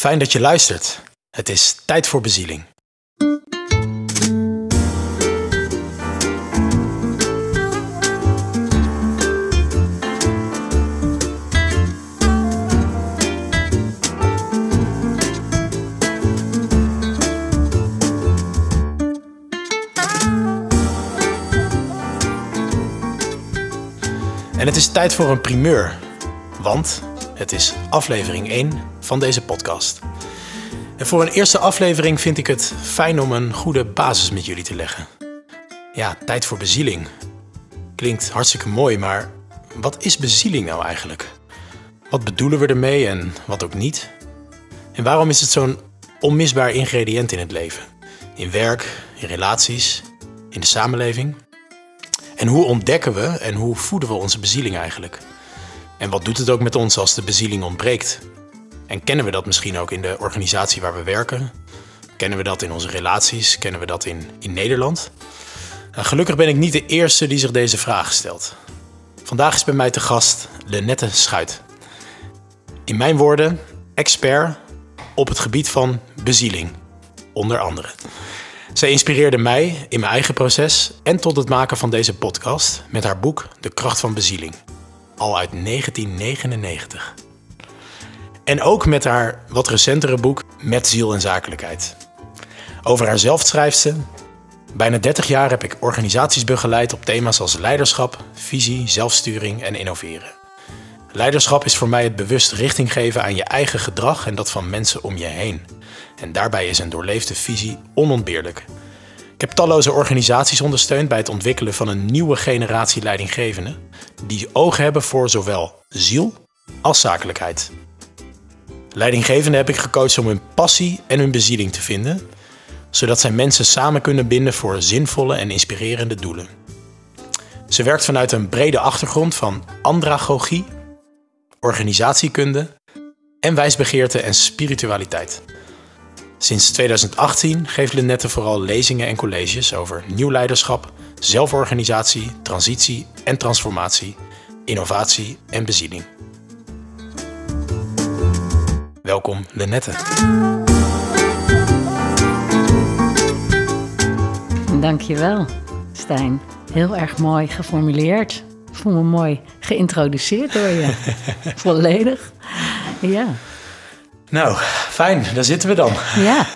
Fijn dat je luistert. Het is tijd voor bezieling. En het is tijd voor een primeur. Want het is aflevering 1 van deze podcast. En voor een eerste aflevering vind ik het fijn om een goede basis met jullie te leggen. Ja, tijd voor bezieling. Klinkt hartstikke mooi, maar wat is bezieling nou eigenlijk? Wat bedoelen we ermee en wat ook niet? En waarom is het zo'n onmisbaar ingrediënt in het leven? In werk, in relaties, in de samenleving? En hoe ontdekken we en hoe voeden we onze bezieling eigenlijk? En wat doet het ook met ons als de bezieling ontbreekt? En kennen we dat misschien ook in de organisatie waar we werken? Kennen we dat in onze relaties? Kennen we dat in, in Nederland? Nou, gelukkig ben ik niet de eerste die zich deze vraag stelt. Vandaag is bij mij te gast Lenette Schuit. In mijn woorden, expert op het gebied van bezieling, onder andere. Zij inspireerde mij in mijn eigen proces en tot het maken van deze podcast met haar boek De kracht van bezieling, al uit 1999. En ook met haar wat recentere boek Met ziel en zakelijkheid. Over haarzelf schrijft ze: Bijna 30 jaar heb ik organisaties begeleid op thema's als leiderschap, visie, zelfsturing en innoveren. Leiderschap is voor mij het bewust richting geven aan je eigen gedrag en dat van mensen om je heen. En daarbij is een doorleefde visie onontbeerlijk. Ik heb talloze organisaties ondersteund bij het ontwikkelen van een nieuwe generatie leidinggevenden die oog hebben voor zowel ziel als zakelijkheid. Leidinggevenden heb ik gecoacht om hun passie en hun bezieling te vinden, zodat zij mensen samen kunnen binden voor zinvolle en inspirerende doelen. Ze werkt vanuit een brede achtergrond van andragogie, organisatiekunde en wijsbegeerte en spiritualiteit. Sinds 2018 geeft Lenette vooral lezingen en colleges over nieuw leiderschap, zelforganisatie, transitie en transformatie, innovatie en bezieling. Welkom Lenette. Dankjewel, Stijn. Heel erg mooi geformuleerd. Ik voel me mooi geïntroduceerd door je. Volledig. Ja. Nou, fijn, daar zitten we dan. Ja,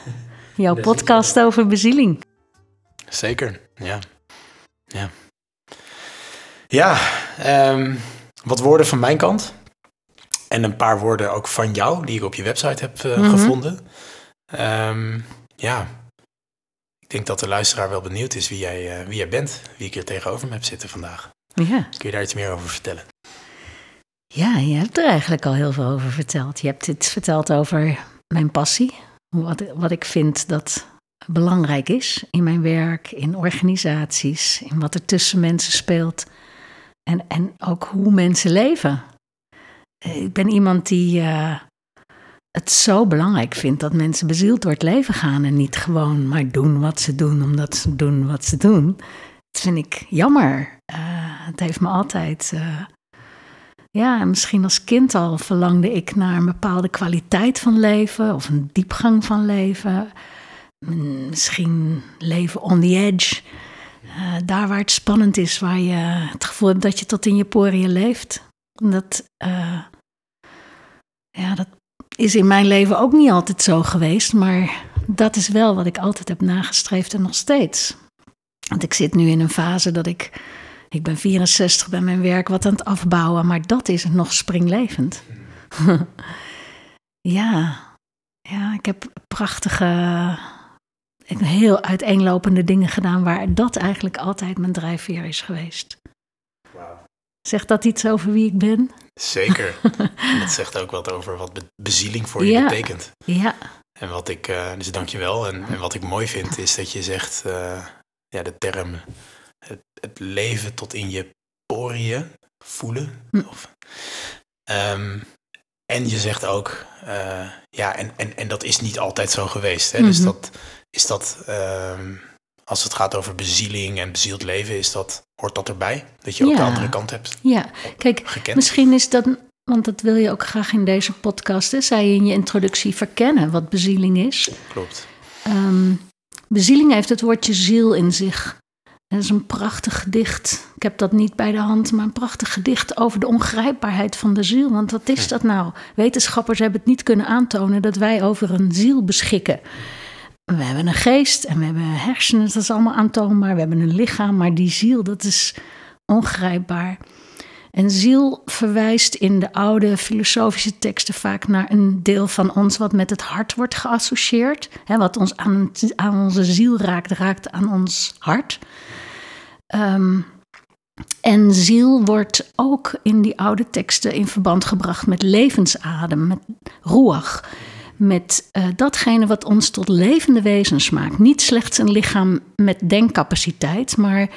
jouw podcast over bezieling. Zeker, ja. Ja, ja um, wat woorden van mijn kant. En een paar woorden ook van jou, die ik op je website heb uh, mm -hmm. gevonden. Um, ja, ik denk dat de luisteraar wel benieuwd is wie jij, uh, wie jij bent, wie ik hier tegenover me heb zitten vandaag. Ja. Kun je daar iets meer over vertellen? Ja, je hebt er eigenlijk al heel veel over verteld. Je hebt iets verteld over mijn passie, wat, wat ik vind dat belangrijk is in mijn werk, in organisaties, in wat er tussen mensen speelt en, en ook hoe mensen leven. Ik ben iemand die uh, het zo belangrijk vindt dat mensen bezield door het leven gaan en niet gewoon maar doen wat ze doen omdat ze doen wat ze doen. Dat vind ik jammer. Uh, het heeft me altijd. Ja, misschien als kind al verlangde ik naar een bepaalde kwaliteit van leven of een diepgang van leven. Misschien leven on the edge. Daar waar het spannend is, waar je het gevoel hebt dat je tot in je poriën leeft. Dat, ja, dat is in mijn leven ook niet altijd zo geweest, maar dat is wel wat ik altijd heb nagestreefd en nog steeds. Want ik zit nu in een fase dat ik ik ben 64, bij mijn werk wat aan het afbouwen, maar dat is nog springlevend. ja, ja, ik heb prachtige, heel uiteenlopende dingen gedaan waar dat eigenlijk altijd mijn drijfveer is geweest. Zegt dat iets over wie ik ben? Zeker. en dat zegt ook wat over wat bezieling voor je ja. betekent. Ja. En wat ik, uh, dus dankjewel. En, en wat ik mooi vind is dat je zegt, uh, ja, de term het, het, leven tot in je poriën voelen. Hm. Of, um, en je zegt ook, uh, ja, en, en, en dat is niet altijd zo geweest. Hè? Mm -hmm. Dus dat is dat, um, als het gaat over bezieling en bezield leven, is dat, hoort dat erbij? Dat je ook ja. de andere kant hebt Ja, kijk, gekend. misschien is dat want dat wil je ook graag in deze podcast, hè, zei je in je introductie, verkennen wat bezieling is. Klopt. Ehm, bezieling heeft het woordje ziel in zich. Dat is een prachtig gedicht. Ik heb dat niet bij de hand, maar een prachtig gedicht over de ongrijpbaarheid van de ziel. Want wat is dat nou? Wetenschappers hebben het niet kunnen aantonen dat wij over een ziel beschikken. We hebben een geest en we hebben hersenen, dat is allemaal aantoonbaar. We hebben een lichaam, maar die ziel, dat is ongrijpbaar. En ziel verwijst in de oude filosofische teksten vaak naar een deel van ons wat met het hart wordt geassocieerd. Hè, wat ons aan, onze ziel raakt, raakt aan ons hart. Ehm, en ziel wordt ook in die oude teksten in verband gebracht met levensadem, met ruach. Met uh, datgene wat ons tot levende wezens maakt. Niet slechts een lichaam met denkcapaciteit, maar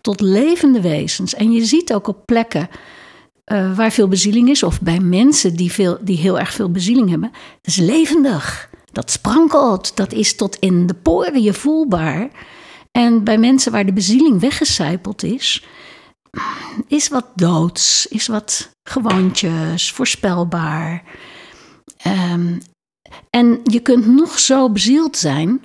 tot levende wezens. En je ziet ook op plekken uh, waar veel bezieling is, of bij mensen die, veel, die heel erg veel bezieling hebben, dat is levendig. Dat sprankelt, dat is tot in de poriën voelbaar. En bij mensen waar de bezieling weggecijpeld is, is wat doods, is wat gewoontjes, voorspelbaar. Um, en je kunt nog zo bezield zijn,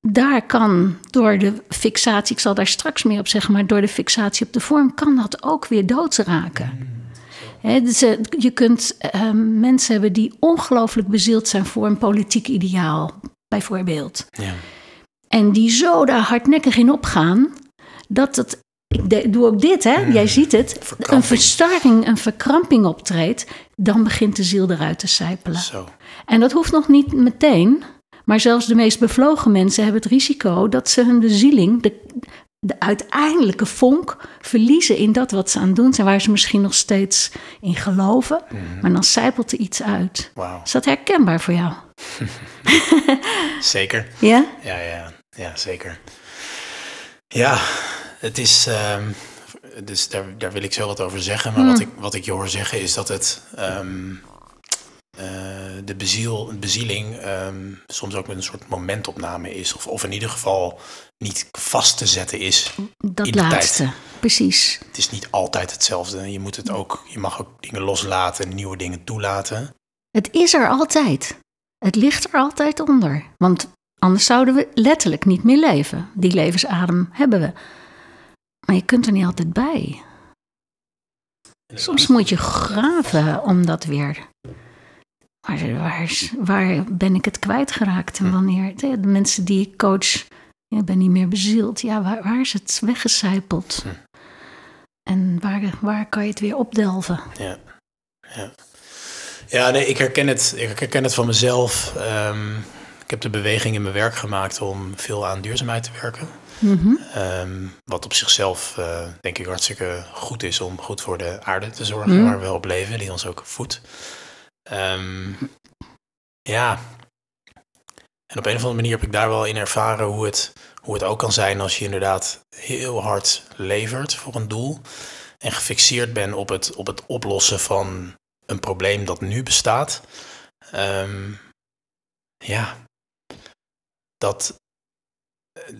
daar kan door de fixatie, ik zal daar straks meer op zeggen, maar door de fixatie op de vorm kan dat ook weer doodsraken. He, dus, uh, je kunt uh, mensen hebben die ongelooflijk bezield zijn voor een politiek ideaal, bijvoorbeeld. Ja. En die zo daar hardnekkig in opgaan, dat het. Ik doe ook dit, hè? Jij ziet het. Een verstaring, een verkramping optreedt. Dan begint de ziel eruit te sijpelen. Zo. En dat hoeft nog niet meteen. Maar zelfs de meest bevlogen mensen hebben het risico dat ze hun bezieling, de, de uiteindelijke vonk, verliezen in dat wat ze aan het doen zijn, waar ze misschien nog steeds in geloven. Mhm. Maar dan zijpelt er iets uit. Wow. Is dat herkenbaar voor jou? zeker. Ja? Ja, ja, ja, zeker. Ja, het is. Uh, dus daar, daar wil ik zo wat over zeggen. Maar wat, mm. ik, wat ik je hoor zeggen is dat het. Um, uh, de beziel, bezieling um, soms ook met een soort momentopname is. Of, of in ieder geval niet vast te zetten is. Dat in de laatste, tijd. precies. Het is niet altijd hetzelfde. Je, moet het ook, je mag ook dingen loslaten, nieuwe dingen toelaten. Het is er altijd. Het ligt er altijd onder. Want anders zouden we letterlijk niet meer leven. Die levensadem hebben we. Maar je kunt er niet altijd bij. Soms moet je graven om dat weer waar, waar, waar ben ik het kwijtgeraakt en wanneer? De mensen die ik coach, ik ben niet meer bezield. Ja, waar, waar is het weggecijpeld? Hm. En waar, waar kan je het weer opdelven? Ja, ja. ja nee, ik herken het, ik herken het van mezelf. Um, ik heb de beweging in mijn werk gemaakt om veel aan duurzaamheid te werken. Mm -hmm. um, wat op zichzelf uh, denk ik hartstikke goed is om goed voor de aarde te zorgen, mm. waar we op leven, die ons ook voedt. Um, ja. En op een of andere manier heb ik daar wel in ervaren hoe het, hoe het ook kan zijn als je inderdaad heel hard levert voor een doel. En gefixeerd bent op het, op het oplossen van een probleem dat nu bestaat. Um, ja. Dat.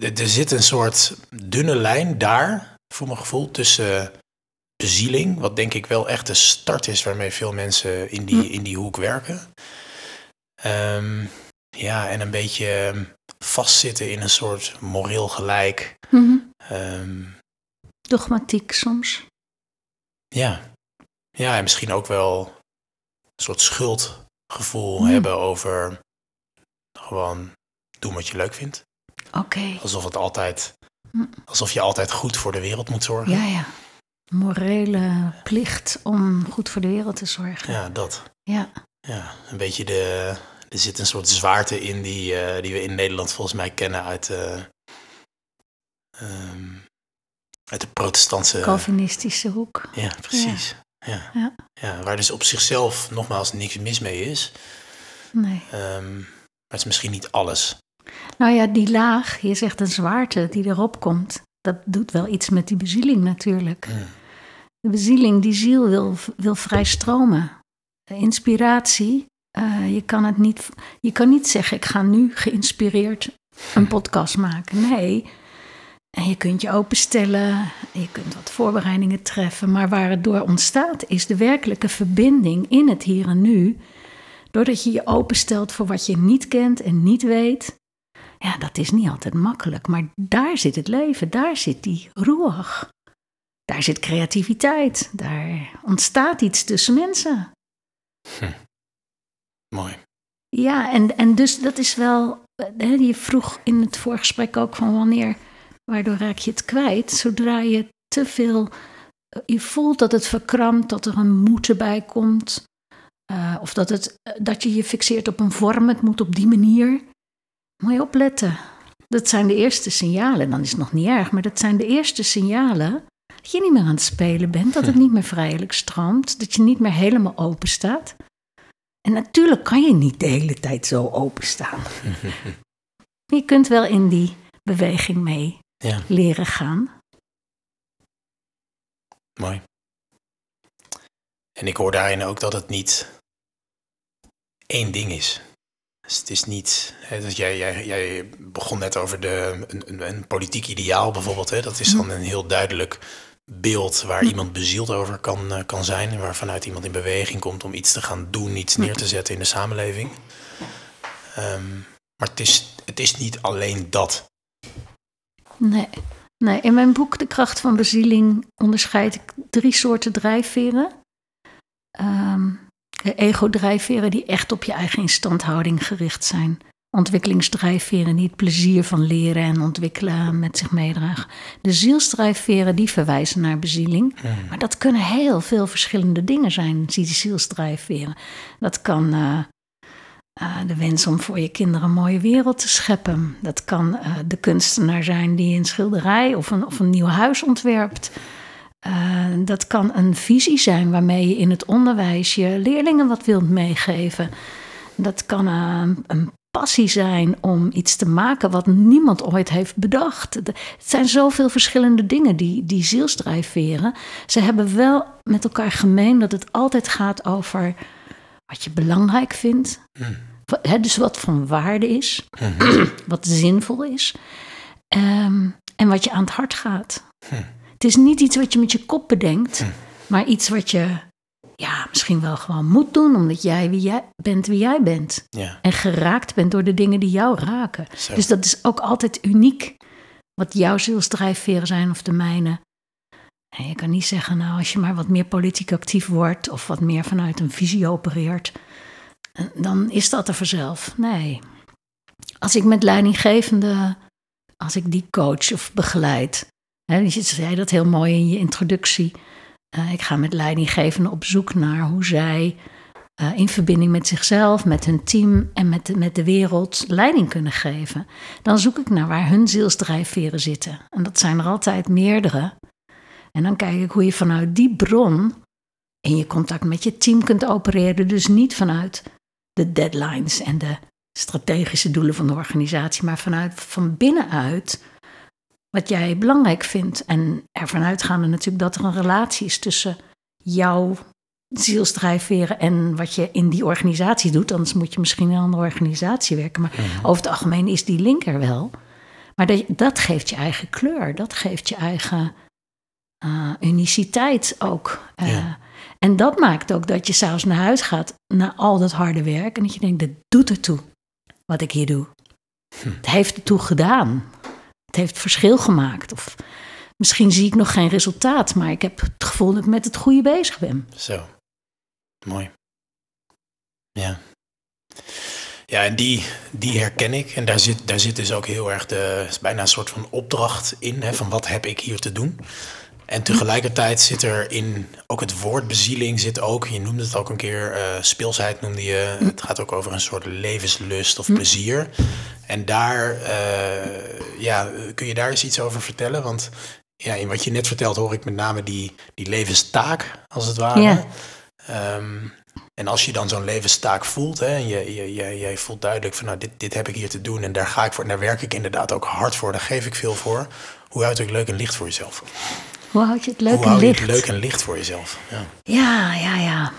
Er zit een soort dunne lijn daar, voor mijn gevoel, tussen bezieling, wat denk ik wel echt de start is waarmee veel mensen in die, hm. in die hoek werken. Um, ja, en een beetje ehm, vastzitten in een soort moreel gelijk. Mm um, Dogmatiek soms. Ja. ja, en misschien ook wel een soort schuldgevoel hm. hebben over gewoon doen wat je leuk vindt. Oké. Alsof het altijd, hm. alsof je altijd goed voor de wereld moet zorgen. Ja, ja morele plicht om goed voor de wereld te zorgen. Ja, dat. Ja. Ja, een beetje de. Er zit een soort zwaarte in die, uh, die we in Nederland volgens mij kennen uit. Uh, um, uit de protestantse. Calvinistische hoek. Ja, precies. Ja. Ja. ja. waar dus op zichzelf nogmaals niks mis mee is. Nee. Um, maar het is misschien niet alles. Nou ja, die laag, je zegt een zwaarte die erop komt, dat doet wel iets met die bezieling natuurlijk. Mm. De bezieling, die ziel wil, wil vrij stromen. Inspiratie, uh, je, kan het niet, je kan niet zeggen, ik ga nu geïnspireerd een podcast maken. Nee, En je kunt je openstellen, je kunt wat voorbereidingen treffen, maar waar het door ontstaat is de werkelijke verbinding in het hier en nu. Doordat je je openstelt voor wat je niet kent en niet weet. Ja, dat is niet altijd makkelijk, maar daar zit het leven, daar zit die roer. Daar zit creativiteit, daar ontstaat iets tussen mensen. Hm. Mooi. Ja, en, en dus dat is wel. Hè, je vroeg in het voorgesprek ook van wanneer. Waardoor raak je het kwijt? Zodra je te veel. Je voelt dat het verkrampt, dat er een moeten bij komt. Uh, of dat, het, dat je je fixeert op een vorm, het moet op die manier. Moet je opletten. Dat zijn de eerste signalen. Dan is het nog niet erg, maar dat zijn de eerste signalen. Dat je niet meer aan het spelen bent, dat het niet meer vrijelijk stroomt, dat je niet meer helemaal open staat. En natuurlijk kan je niet de hele tijd zo openstaan. je kunt wel in die beweging mee ja. leren gaan. Mooi. En ik hoor daarin ook dat het niet één ding is. Dus het is niet. Hè, dus jij, jij, jij begon net over de, een, een, politiek ideaal bijvoorbeeld. Hè, dat is dan een heel duidelijk beeld waar iemand bezield over kan, uh, kan zijn. Waarvanuit iemand in beweging komt om iets te gaan doen, iets neer te zetten in de samenleving. Um, maar het is, het is niet alleen dat. Nee. nee, in mijn boek De kracht van bezieling onderscheid ik drie soorten drijfveren. Um, ego-drijfveren die echt op je eigen instandhouding gericht zijn ontwikkelingsdrijfveren die het plezier van leren en ontwikkelen met zich meedragen. De zielsdrijfveren die verwijzen naar bezieling. Maar dat kunnen heel veel verschillende dingen zijn, die zielsdrijfveren. Dat kan uh, uh, de wens om voor je kinderen een mooie wereld te scheppen. Dat kan uh, de kunstenaar zijn die een schilderij of een, of een nieuw huis ontwerpt. dat kan een visie zijn waarmee je in het onderwijs je leerlingen wat wilt meegeven. Dat kan een passie zijn om iets te maken wat niemand ooit heeft bedacht. Het zijn zoveel verschillende dingen, die, die zielsdrijfveren. Ze hebben wel met elkaar gemeen dat het altijd gaat over wat je belangrijk vindt. Mm. dus wat van waarde is, mhm. wat zinvol is. Um, en wat je aan het hart gaat. Hm. Het is niet iets wat je met je kop bedenkt, maar iets wat je ja, misschien wel gewoon moet doen, omdat jij wie jij bent wie jij bent. Ja. En geraakt bent door de dingen die jou raken. Dus dat is ook altijd uniek. Wat jouw zielsdrijfveren zijn of de mijne. En je kan niet zeggen, nou, als je maar wat meer politiek actief wordt of wat meer vanuit een visie opereert, dan is dat er vanzelf. Nee. Als ik met leidinggevende, als ik die coach of begeleid, hè, je zei dat heel mooi in je introductie uh, ik ga met leidinggevenden op zoek naar hoe zij uh, in verbinding met zichzelf, met hun team en met de, met de wereld leiding kunnen geven. Dan zoek ik naar waar hun zielsdrijfveren zitten. En dat zijn er altijd meerdere. En dan kijk ik hoe je vanuit die bron in je contact met je team kunt opereren. Dus niet vanuit de deadlines en de strategische doelen van de organisatie, maar vanuit van binnenuit wat jij belangrijk vindt. En ervan uitgaande natuurlijk dat er een relatie is tussen jouw zielsdrijfveren en wat je in die organisatie doet. Anders moet je misschien in een andere organisatie werken. Maar mhm. over het algemeen is die link er wel. Maar dat, dat geeft je eigen kleur, dat geeft je eigen uh, uniciteit ook. Uh, En dat maakt ook dat je s'avonds naar huis gaat na al dat harde werk en dat je denkt, dit doet ertoe wat ik hier doe. Hm. Het heeft ertoe gedaan het heeft verschil gemaakt. Of misschien zie ik nog geen resultaat, maar ik heb het gevoel dat ik met het goede bezig ben. Zo, mooi. Ja. Ja, en die, die herken ik. En daar zit, daar zit dus ook heel erg de, is bijna een soort van opdracht in, hè, van wat heb ik hier te doen. En tegelijkertijd zit er in ook het woord bezieling zit ook, je noemde het ook een keer, uh, speelsheid noemde je. Het gaat ook over een soort levenslust of plezier. En daar, uh, ja, kun je daar eens iets over vertellen? Want ja, in wat je net vertelt hoor ik met name die, die levenstaak, als het ware. Um, en als je dan zo'n levenstaak voelt, hè, en je, je, je, je voelt duidelijk van nou, dit, dit heb ik hier te doen en daar ga ik voor, en daar werk ik inderdaad ook hard voor, daar geef ik veel voor. Hoe houd ik leuk en licht voor jezelf? Hoe houd je het leuk en licht? leuk en licht voor jezelf? Ja, ja, ja. ja.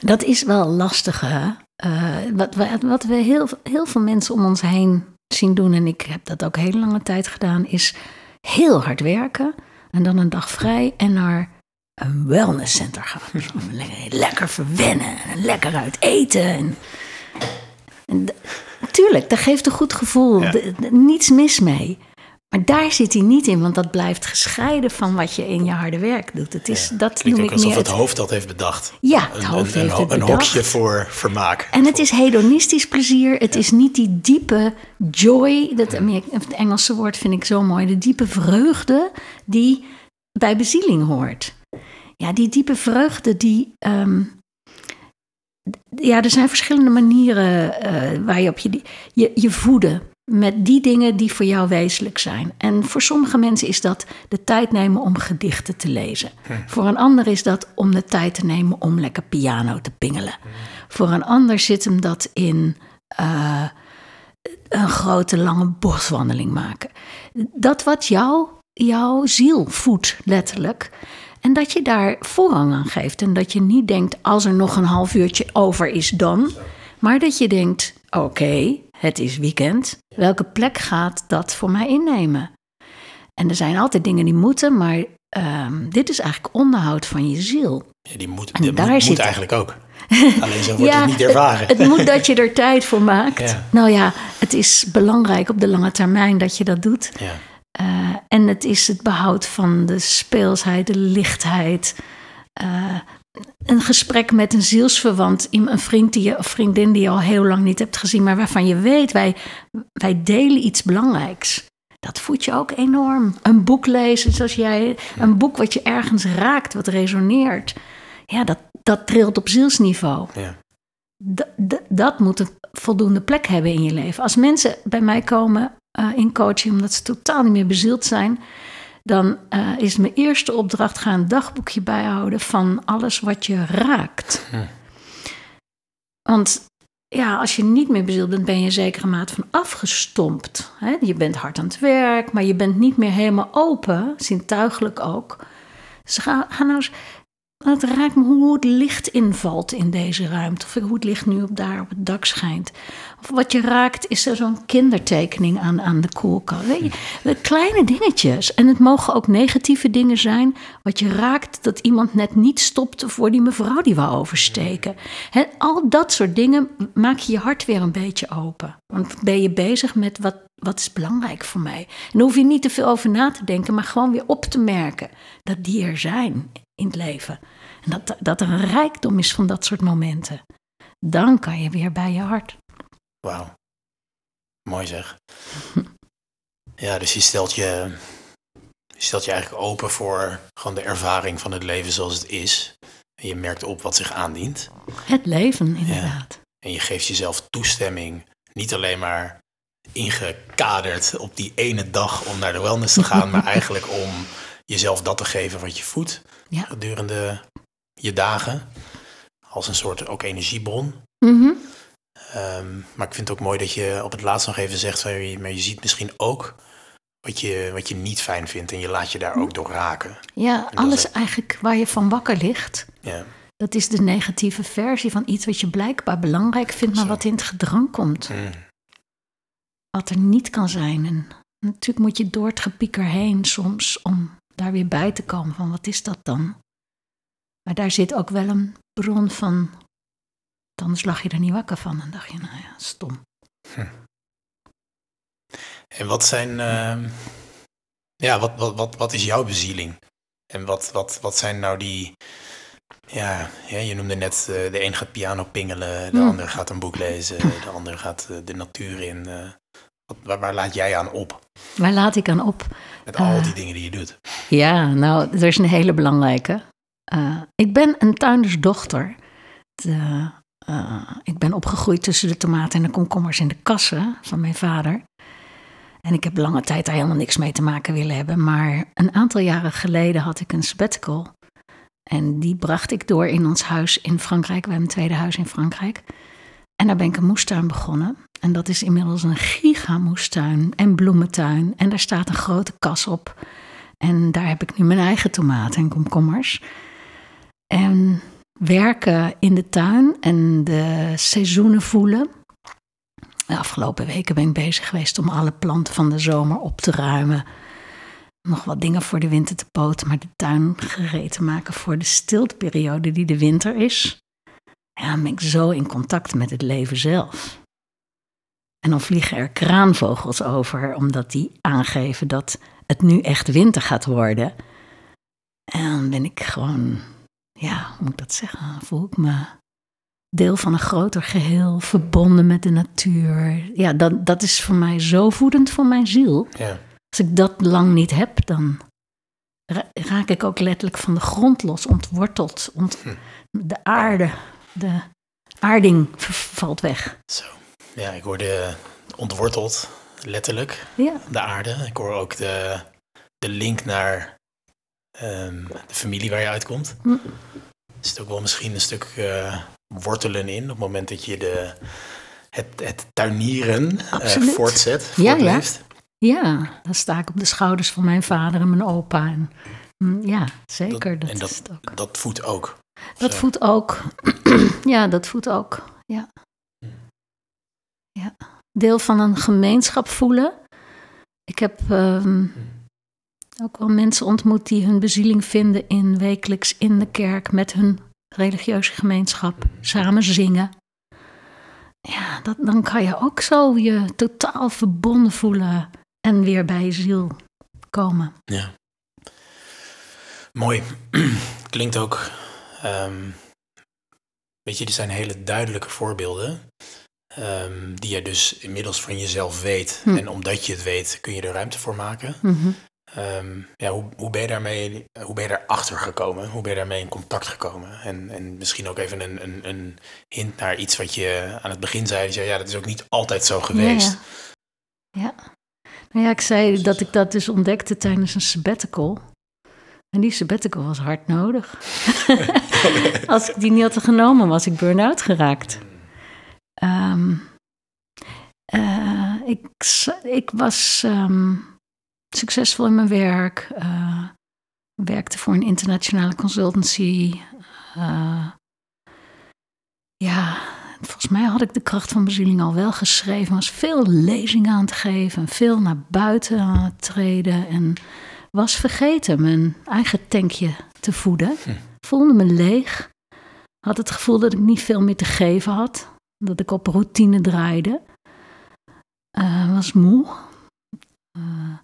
Dat is wel lastig, hè? Uh, wat, wat we heel, heel veel mensen om ons heen zien doen, en ik heb dat ook heel lange tijd gedaan, is heel hard werken en dan een dag vrij en naar een wellnesscenter gaan. lekker, lekker verwennen en lekker uit eten. En, en tuurlijk, dat geeft een goed gevoel. niets mis mee. Maar daar zit hij niet in, want dat blijft gescheiden van wat je in je harde werk doet. Het is, dat noem ik alsof het, hoofd dat heeft bedaft. Ja, het hoofd een, heeft een, het bedacht. Een hokje voor vermaak. En het is hedonistisch plezier. Het is niet die diepe joy, dat, het Engelse woord vind ik zo mooi, de diepe vreugde die bij bezieling hoort. Ja, die diepe vreugde die... Ehm, ja, er zijn verschillende manieren uh, waar je op je, je, je voeden met die dingen die voor jou wezenlijk zijn. En voor sommige mensen is dat de tijd nemen om gedichten te lezen. Hm. Voor een ander is dat om de tijd te nemen om lekker piano te pingelen. Hm. Voor een ander zit hem dat in uh, een grote lange boswandeling maken. Dat wat jou, jouw ziel voedt, letterlijk. En dat je daar voorrang aan geeft. En dat je niet denkt, als er nog een half uurtje over is, dan. Maar dat je denkt, oké, het is weekend. Welke plek gaat dat voor mij innemen? En er zijn altijd dingen die moeten, maar ehm, dit is eigenlijk onderhoud van je ziel. Ja, die moet, en daar moet, zit... moet eigenlijk ook. Alleen zo wordt ja, het niet ervaren. Het, het, moet dat je er tijd voor maakt. Nou ja, het is belangrijk op de lange termijn dat je dat doet. Ja. Uh, en het is het behoud van de speelsheid, de lichtheid. Uh, een gesprek met een zielsverwant, een vriend die je, of vriendin die je al heel lang niet hebt gezien, maar waarvan je weet, wij, wij delen iets belangrijks. Dat voedt je ook enorm. Een boek lezen, zoals jij, een boek wat je ergens raakt, wat resoneert. Ja, dat, dat trilt op zielsniveau. Ja. dat moet een voldoende plek hebben in je leven. Als mensen bij mij komen uh, in coaching omdat ze totaal niet meer bezield zijn, dan uh, is mijn eerste opdracht: ga een dagboekje bijhouden van alles wat je raakt. Hm. Want ja, als je niet meer bezield bent, ben je zekere mate van afgestompt. Hè? Je bent hard aan het werk, maar je bent niet meer helemaal open, zintuigelijk ook. Dus ga, ga nou eens het raakt me hoe het licht invalt in deze ruimte. Of hoe het licht nu op daar op het dak schijnt. Of wat je raakt, is er zo'n kindertekening aan, aan de koelkast. Kleine dingetjes. En het mogen ook negatieve dingen zijn. Wat je raakt, dat iemand net niet stopte voor die mevrouw die wou oversteken. al dat soort dingen maak je je hart weer een beetje open. Want ben je bezig met wat, wat is belangrijk voor mij. En hoef je niet te veel over na te denken, maar gewoon weer op te merken dat die er zijn in het leven. En dat, dat er een rijkdom is van dat soort momenten. Dan kan je weer bij je hart. Wauw. Mooi zeg. ja, dus je stelt je, je stelt je eigenlijk open voor gewoon de ervaring van het leven zoals het is. En je merkt op wat zich aandient. Het leven, inderdaad. En je geeft jezelf toestemming. Niet alleen maar ingekaderd op die ene dag om naar de wellness te gaan, maar eigenlijk om jezelf dat te geven wat je voedt ja. gedurende je dagen. Als een soort ook energiebron. Mm maar ik vind het ook mooi dat je op het laatst nog even zegt, maar je ziet misschien ook wat je, wat je niet fijn vindt en je laat je daar ook door raken. Ja, alles eigenlijk waar je van wakker ligt. Ja. Dat is de negatieve versie van iets wat je blijkbaar belangrijk vindt, maar wat in het gedrang komt. Mm. Wat er niet kan zijn. En natuurlijk moet je door het gepieker heen soms om daar weer bij te komen van wat is dat dan? Maar daar zit ook wel een bron van, anders lag je er niet wakker van. En dacht je, nou ja, stom. Hm. En wat zijn, uh, ja, wat, wat, wat, wat is jouw bezieling? En wat, wat, wat zijn nou die, ja, ja je noemde net, uh, de een gaat piano pingelen, de hm. ander gaat een boek lezen, de ander gaat uh, de natuur in. Waar, waar, laat jij aan op? Waar laat ik aan op? Met al die dingen die je doet. Ja, nou, er is een hele belangrijke. Uh, ik ben een tuindersdochter. De, uh, ik ben opgegroeid tussen de tomaten en de komkommers in de kassen van mijn vader. En ik heb lange tijd daar helemaal niks mee te maken willen hebben. Maar een aantal jaren geleden had ik een sabbatical. En die bracht ik door in ons huis in Frankrijk. We hebben een tweede huis in Frankrijk. En daar ben ik een moestuin begonnen. En dat is inmiddels een gigamoestuin en bloementuin. En daar staat een grote kas op. En daar heb ik nu mijn eigen tomaten en komkommers. En werken in de tuin en de seizoenen voelen. De afgelopen weken ben ik bezig geweest om alle planten van de zomer op te ruimen. Nog wat dingen voor de winter te poten, maar de tuin gereed te maken voor de stilteperiode die de winter is. Dan ben ik zo in contact met het leven zelf. En dan vliegen er kraanvogels over, omdat die aangeven dat het nu echt winter gaat worden. En dan ben ik gewoon, ja, hoe moet ik dat zeggen? Voel ik me deel van een groter geheel, verbonden met de natuur. Ja, dat, dat is voor mij zo voedend voor mijn ziel. Ja. Als ik dat lang niet heb, dan raak ik ook letterlijk van de grond los, ontworteld. Ont, Hm. de aarde, de aarding valt weg. Zo. Ja, ik hoorde ontworteld, letterlijk, Ja, de aarde. Ik hoor ook de, de link naar ehm, de familie waar je uitkomt. Hm. Er zit ook wel misschien een stuk eh, wortelen in op het moment dat je de, het, het tuinieren eh, Absoluut. voortzet, Ja, ja. ja, dan sta ik op de schouders van mijn vader en mijn opa. En, mm, ja, zeker. Dat- Dat, en dat-. Dat voedt ook. Dat Zo. voedt ook. ja, dat voedt ook. Ja. ja. Deel van een gemeenschap voelen. Ik heb ehm, ook wel mensen ontmoet die hun bezieling vinden in wekelijks in de kerk met hun religieuze gemeenschap samen zingen. Ja, dat, dan kan je ook zo je totaal verbonden voelen en weer bij je ziel komen. Ja. Mooi. Klinkt ook. Ehm, weet je, dit zijn hele duidelijke voorbeelden. ehm, die je dus inmiddels van jezelf weet. Hm. En omdat je het weet, kun je er ruimte voor maken. Mhm. Ehm, ja, hoe, hoe ben je daarmee, hoe ben je daarachter gekomen? Hoe ben je daarmee in contact gekomen? En, en misschien ook even een, een, een hint naar iets wat je aan het begin zei. Dat je, ja, dat is ook niet altijd zo geweest. Ja, ja. Nou ja, ik zei dat ik dat dus ontdekte tijdens een sabbatical. En die sabbatical was hard nodig. Als ik die niet had genomen, was ik burn-out geraakt. Ehm, eh, ik, ik was ehm, succesvol in mijn werk. eh, werkte voor een internationale consultancy. Eh, ja, volgens mij had ik de kracht van bezieling al wel geschreven. Was veel lezingen aan te geven. en Veel naar buiten aan het treden. En was vergeten mijn eigen tankje te voeden. Hm. Voelde me leeg. Had het gevoel dat ik niet veel meer te geven had. Dat ik op routine draaide. Eh, was moe. Eh,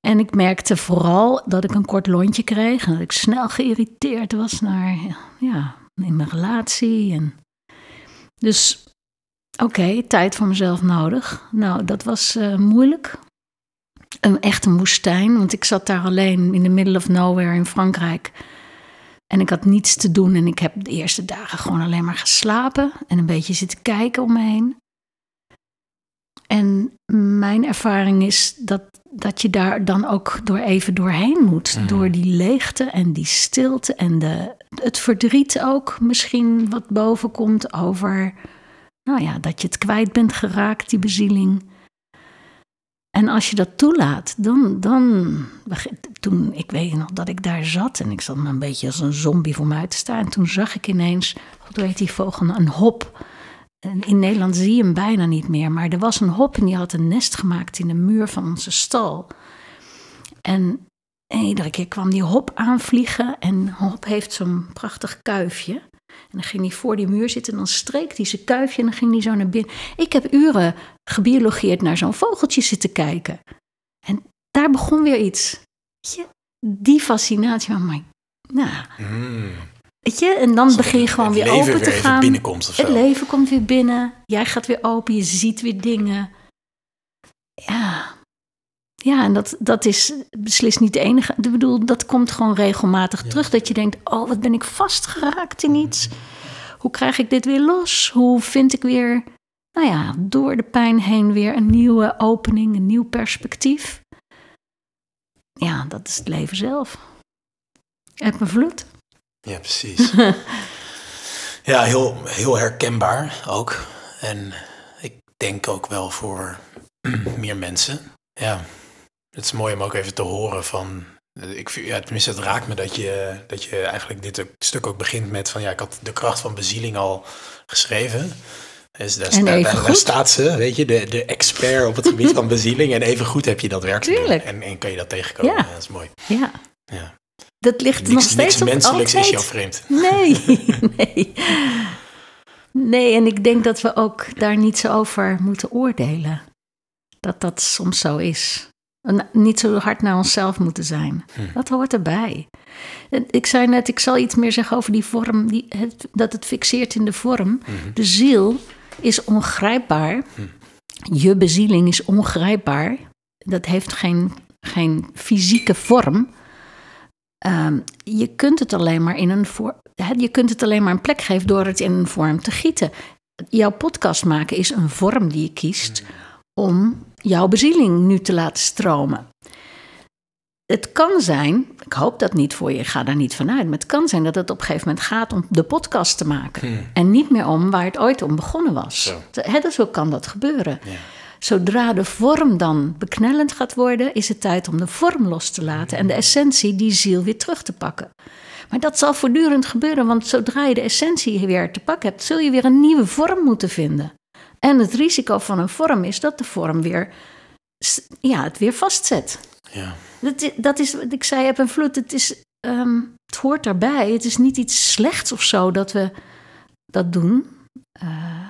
en ik merkte vooral dat ik een kort lontje kreeg. En dat ik snel geïrriteerd was naar, ja, in mijn relatie. En dus, oké, tijd voor mezelf nodig. Nou, dat was eh, moeilijk. Een echte woestijn, want ik zat daar alleen in the middle of nowhere in Frankrijk. En ik had niets te doen en ik heb de eerste dagen gewoon alleen maar geslapen en een beetje zitten kijken om me heen. En mijn ervaring is dat, dat je daar dan ook door even doorheen moet. Mhm. Door die leegte en die stilte en de, het verdriet ook misschien wat boven komt over, nou ja, dat je het kwijt bent geraakt, die bezieling. En als je dat toelaat, dan, dan toen, ik weet nog dat ik daar zat en ik zat me een beetje als een zombie voor uit te staan. En toen zag ik ineens, hoe heet die vogel, een hop. In Nederland zie je hem bijna niet meer, maar er was een hop en die had een nest gemaakt in de muur van onze stal. En, en iedere keer kwam die hop aanvliegen en hop heeft zo'n prachtig kuifje. En dan ging hij voor die muur zitten en dan streek hij zijn kuifje en dan ging hij zo naar binnen. Ik heb uren gebiologeerd naar zo'n vogeltje zitten kijken. En daar begon weer iets. Weet je, die fascinatie van mij. Nou, Mm. weet je, en dan begin je gewoon weer open weer te gaan. binnenkomt of zo. Het leven komt weer binnen. Jij gaat weer open. Je ziet weer dingen. Ja. Ja, en dat, dat is beslist niet de enige. Ik bedoel, dat komt gewoon regelmatig Ja. terug. Dat je denkt, oh, wat ben ik vastgeraakt in iets. Hoe krijg ik dit weer los? Hoe vind ik weer, nou ja, door de pijn heen weer een nieuwe opening, een nieuw perspectief? Ja, dat is het leven zelf. Heb me vloed. Ja, precies. ja, heel, heel herkenbaar ook. En ik denk ook wel voor meer mensen. Ja, het is mooi om ook even te horen van... Ik, vind- ja, tenminste, het raakt me dat je, dat je eigenlijk dit stuk ook begint met van... Ja, ik had de kracht van bezieling al geschreven. Dus daar, daar, daar, staat ze, weet je, de, de expert op het gebied van bezieling. En even goed heb je dat werk Tuurlijk. En, en kan je dat tegenkomen. Ja. Dat is mooi. Ja. ja. Dat ligt niks, nog steeds niks menselijks is jou vreemd. Nee, nee. Nee, en ik denk dat we ook daar niet zo over moeten oordelen. Dat dat soms zo is. Niet zo hard naar onszelf moeten zijn. Hm. Dat hoort erbij. Ik zei net, ik zal iets meer zeggen over die vorm, die, het, dat het fixeert in de vorm. Hm. De ziel is ongrijpbaar. Hm. Je bezieling is ongrijpbaar. Dat heeft geen, geen fysieke vorm. Um, je kunt het alleen maar in een vorm. Je kunt het alleen maar een plek geven door het in een vorm te gieten. Jouw podcast maken is een vorm die je kiest om jouw bezieling nu te laten stromen. Het kan zijn, ik hoop dat niet voor je, ik ga daar niet vanuit, maar het kan zijn dat het op een gegeven moment gaat om de podcast te maken. Hmm. En niet meer om waar het ooit om begonnen was. Zo. dus zo kan dat gebeuren. Ja. Zodra de vorm dan beknellend gaat worden, is het tijd om de vorm los te laten en de essentie, die ziel, weer terug te pakken. Maar dat zal voortdurend gebeuren, want zodra je de essentie weer te pakken hebt, zul je weer een nieuwe vorm moeten vinden. En het risico van een vorm is dat de vorm weer, ja, het weer vastzet. Ja. Dat, dat is wat ik zei, heb een vloed. Het, is, ehm, het hoort daarbij. Het is niet iets slechts of zo dat we dat doen. Uh,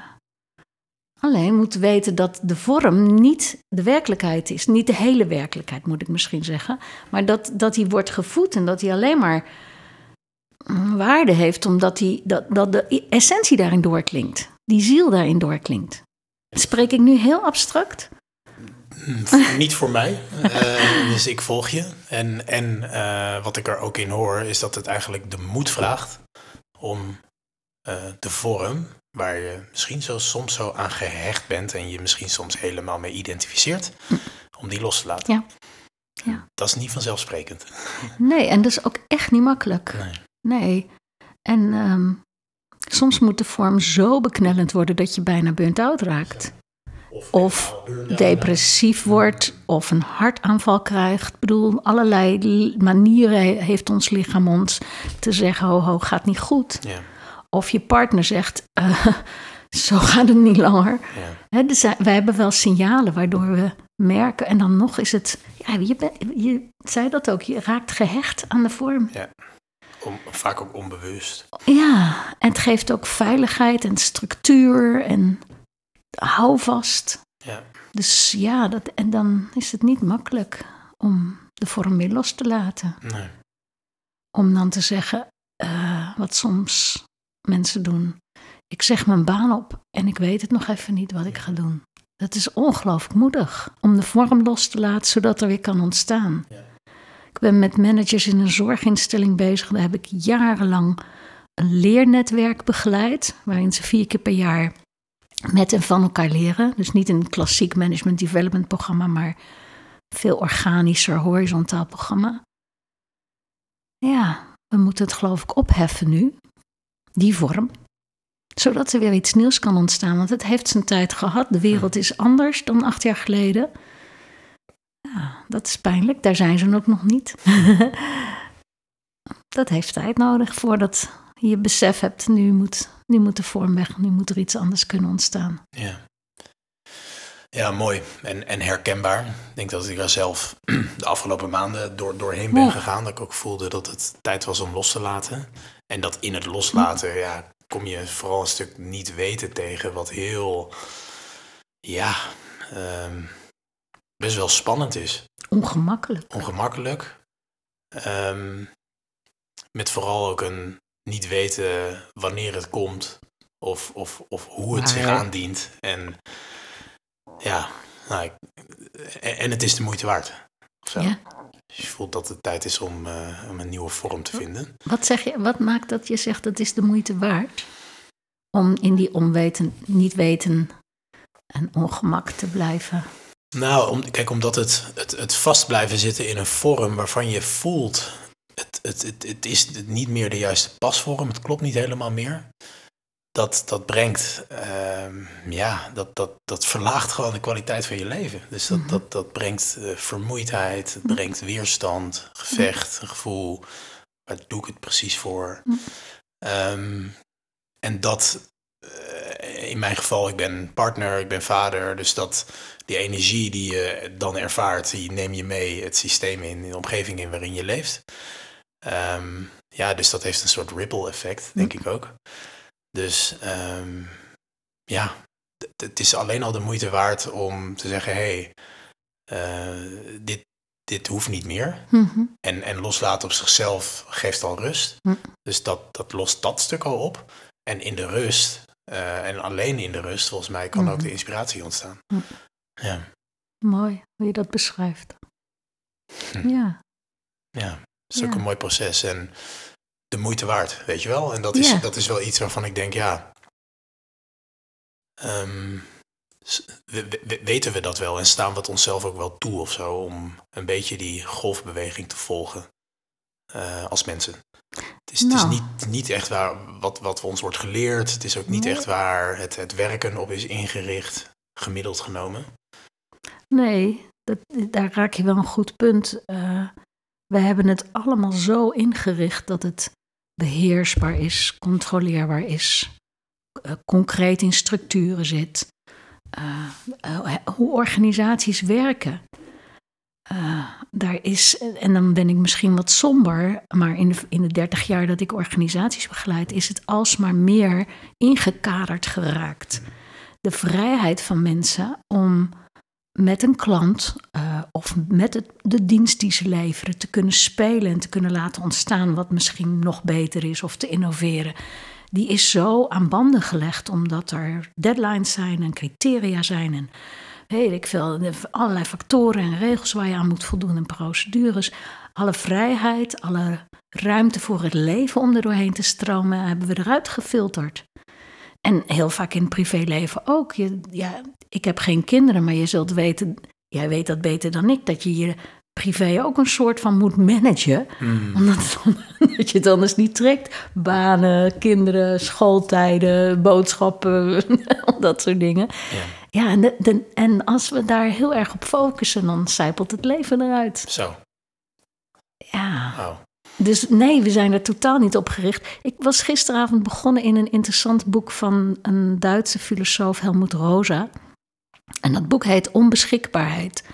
alleen moeten weten dat de vorm niet de werkelijkheid is. Niet de hele werkelijkheid, moet ik misschien zeggen. Maar dat, dat die wordt gevoed en dat die alleen maar waarde heeft omdat die, dat, dat de essentie daarin doorklinkt. Die ziel daarin doorklinkt. Spreek ik nu heel abstract? Niet voor mij, uh, dus ik volg je. En, en uh, wat ik er ook in hoor, is dat het eigenlijk de moed vraagt om uh, de vorm, waar je misschien zo, soms zo aan gehecht bent en je misschien soms helemaal mee identificeert, om die los te laten. Ja. ja. Dat is niet vanzelfsprekend. Nee, en dat is ook echt niet makkelijk. Nee. nee. En um, soms moet de vorm zo beknellend worden dat je bijna burnt-out raakt. Of, depressief wordt, of een hartaanval krijgt. Ik bedoel, allerlei manieren heeft ons lichaam ons te zeggen: ho, ho, gaat niet goed. Ja. Of je partner zegt: uh, zo gaat het niet langer. Ja. dus wij hebben wel signalen waardoor we merken. En dan nog is het, ja, je, je zei dat ook, je raakt gehecht aan de vorm. Ja. Om, vaak ook onbewust. Ja, en het geeft ook veiligheid en structuur en houvast. Ja. Dus ja, dat, en dan is het niet makkelijk om de vorm weer los te laten. Nee. Om dan te zeggen, uh, wat soms mensen doen. Ik zeg mijn baan op en ik weet het nog even niet wat ik ga doen. Dat is ongelooflijk moedig om de vorm los te laten, zodat er weer kan ontstaan. Ja. Ik ben met managers in een zorginstelling bezig. Daar heb ik jarenlang een leernetwerk begeleid, waarin ze vier keer per jaar met en van elkaar leren. Dus niet een klassiek management development programma, maar veel organischer, horizontaal programma. Ja, we moeten het geloof ik opheffen nu, die vorm. Zodat er weer iets nieuws kan ontstaan. Want het heeft zijn tijd gehad. De wereld is anders dan acht jaar geleden. Ja, dat is pijnlijk. Daar zijn ze ook nog niet. dat heeft tijd nodig voordat je besef hebt, nu moet, nu moet de vorm weg, nu moet er iets anders kunnen ontstaan. Ja. Ja, mooi en, en herkenbaar. Ik denk dat ik er zelf de afgelopen maanden door, doorheen ben gegaan. Dat ik ook voelde dat het tijd was om los te laten. En dat in het loslaten, ja, kom je vooral een stuk niet weten tegen, wat heel, ja, ehm, best wel spannend is. Ongemakkelijk. Ongemakkelijk. Um, met vooral ook een niet weten wanneer het komt of, of, of hoe het zich aandient. En ja, nou, en, het is de moeite waard. Ja. Dus je voelt dat het tijd is om, uh, om een nieuwe vorm te vinden. Wat, zeg je, wat maakt dat je zegt dat is de moeite waard? Om in die onweten, niet weten en ongemak te blijven. Nou, om, kijk, omdat het, het, het vast blijven zitten in een vorm waarvan je voelt het, het, het, het is niet meer de juiste pasvorm, het klopt niet helemaal meer. Dat, dat brengt, uh, ja, dat, dat, dat verlaagt gewoon de kwaliteit van je leven. Dus dat, mhm. dat, dat brengt uh, vermoeidheid, het brengt weerstand, gevecht, een gevoel. Waar doe ik het precies voor? Um, en dat, uh, in mijn geval, ik ben partner, ik ben vader. Dus dat, die energie die je dan ervaart, die neem je mee het systeem in, de omgeving in waarin je leeft. Ehm, ja, dus dat heeft een soort ripple effect, denk ik ook. Dus ehm, ja, het is alleen al de moeite waard om te zeggen: hé, hey, uh, dit, dit hoeft niet meer. Mhm. en, en loslaten op zichzelf geeft al rust. Hm. Dus dat, dat lost dat stuk al op. En in de rust, uh, en alleen in de rust, volgens mij, kan ook Mhm. de inspiratie ontstaan. Ja, Mooi hoe je dat beschrijft. Hm. Ja, ja, het is ook een mooi proces. En de moeite waard, weet je wel? En dat is, Ja. dat is wel iets waarvan ik denk, ja. ehm, weten we dat wel en staan we het onszelf ook wel toe of zo om een beetje die golfbeweging te volgen eh, als mensen? Het is, het is Nou. niet, niet echt waar wat, wat ons wordt geleerd. Het is ook niet Nee. echt waar het, het werken op is ingericht, gemiddeld genomen. Nee, dat, daar raak je wel een goed punt. Eh, we hebben het allemaal zo ingericht dat het beheersbaar is, controleerbaar is, eh, concreet in structuren zit. Eh, hoe organisaties werken. Daar is, en dan ben ik misschien wat somber, maar in de, in de 30 jaar dat ik organisaties begeleid, is het alsmaar meer ingekaderd geraakt. De vrijheid van mensen om met een klant eh, of met het, de dienst die ze leveren te kunnen spelen en te kunnen laten ontstaan wat misschien nog beter is of te innoveren. Die is zo aan banden gelegd omdat er deadlines zijn en criteria zijn en weet ik veel, allerlei factoren en regels waar je aan moet voldoen en procedures. Alle vrijheid, alle ruimte voor het leven om er doorheen te stromen, hebben we eruit gefilterd. En heel vaak in het privéleven ook. Je, ja, ik heb geen kinderen, maar je zult weten, jij weet dat beter dan ik, dat je je privé ook een soort van moet managen. Omdat, het dan- dat je het anders niet trekt. Banen, kinderen, schooltijden, boodschappen, dat soort dingen. Ja. Ja, en, de, de- en als we daar heel erg op focussen, dan zijpelt het leven eruit. Zo, Ja. wauw. Dus nee, we zijn er totaal niet op gericht. Ik was gisteravond begonnen in een interessant boek van een Duitse filosoof, Helmut Rosa. En dat boek heet Onbeschikbaarheid.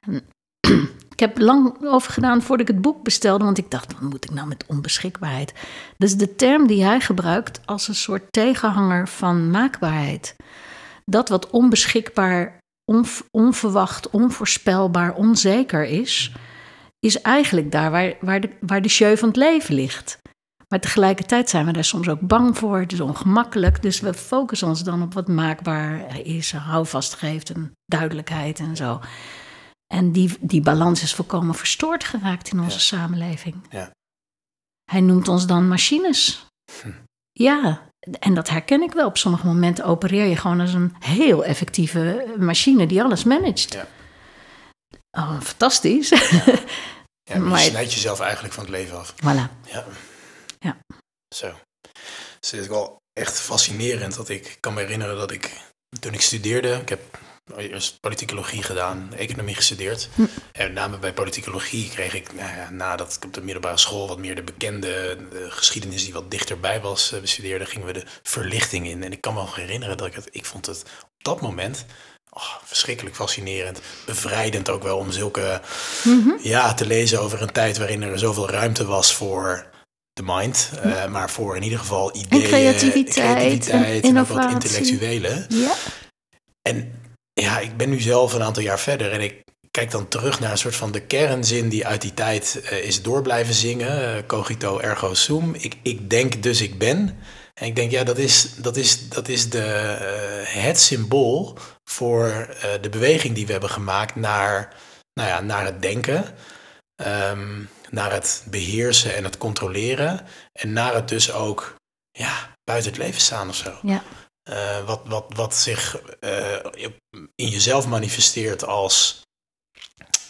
Ik heb lang over gedaan voordat ik het boek bestelde, want ik dacht, wat moet ik nou met onbeschikbaarheid? Dus de term die hij gebruikt als een soort tegenhanger van maakbaarheid. Dat wat onbeschikbaar, onv- onverwacht, onvoorspelbaar, onzeker is, is eigenlijk daar waar, waar, de, waar de van het leven ligt. Maar tegelijkertijd zijn we daar soms ook bang voor. Het is ongemakkelijk. Dus we focussen ons dan op wat maakbaar is, houvast geeft en duidelijkheid en zo. En die, die balans is volkomen verstoord geraakt in onze Ja. samenleving. Ja. Hij noemt ons dan machines. Hm. Ja, en dat herken ik wel. Op sommige momenten opereer je gewoon als een heel effectieve machine die alles managt. Ja. Oh, fantastisch. Ja, maar Maar- je snijdt jezelf eigenlijk van het leven af. voilà. Ja. Zo. Dus het is wel echt fascinerend dat ik, ik kan me herinneren dat ik toen ik studeerde, ik heb eerst politicologie gedaan, economie gestudeerd. Hm. En met name bij politicologie kreeg ik, nou ja, nadat ik op de middelbare school wat meer de bekende de geschiedenis die wat dichterbij was eh, bestudeerde, gingen we de verlichting in. En ik kan me nog herinneren dat ik het, ik vond het op dat moment oh, verschrikkelijk fascinerend, bevrijdend ook wel om zulke Mhm. ja, te lezen over een tijd waarin er zoveel ruimte was voor de mind, eh, maar voor in ieder geval ideeën, creativiteit creativiteit en en, ook wat intellectuele. Ja. En ja, ik ben nu zelf een aantal jaar verder en ik kijk dan terug naar een soort van de kernzin die uit die tijd eh, is door blijven zingen. eh, cogito ergo sum. Ik, ik denk dus ik ben. En ik denk, ja, dat is, dat is, dat is de, het symbool voor de beweging die we hebben gemaakt naar, nou ja, naar het denken. ehm, naar het beheersen en het controleren. En naar het dus ook ja, buiten het leven staan of zo. Ja. Eh, wat, wat, wat zich eh, in jezelf manifesteert als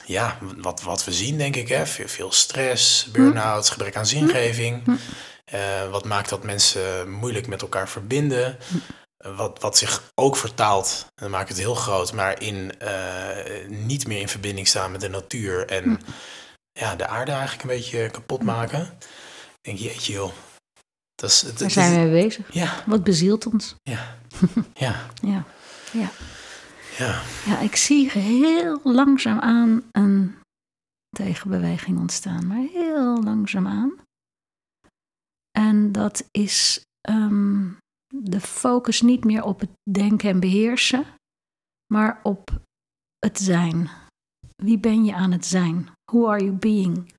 ja, wat, wat we zien, denk ik. Hè? Veel, veel stress, burn-out, gebrek aan zingeving. Hm. Eh, wat maakt dat mensen moeilijk met elkaar verbinden. Wat, wat zich ook vertaalt, en dan maakt het heel groot, maar in niet meer in verbinding staan met de natuur. En Hm. Ja, de aarde eigenlijk een beetje kapot maken. Ik denk, jeetje joh. Dat is, dat, Daar zijn we mee bezig. Ja, Wat bezielt ons? ja, ja, Ja. Ja. ja. ja, ik zie heel langzaamaan een tegenbeweging ontstaan, maar heel langzaamaan. En dat is ehm, de focus niet meer op het denken en beheersen, maar op het zijn. Wie ben je aan het zijn? Who are you being?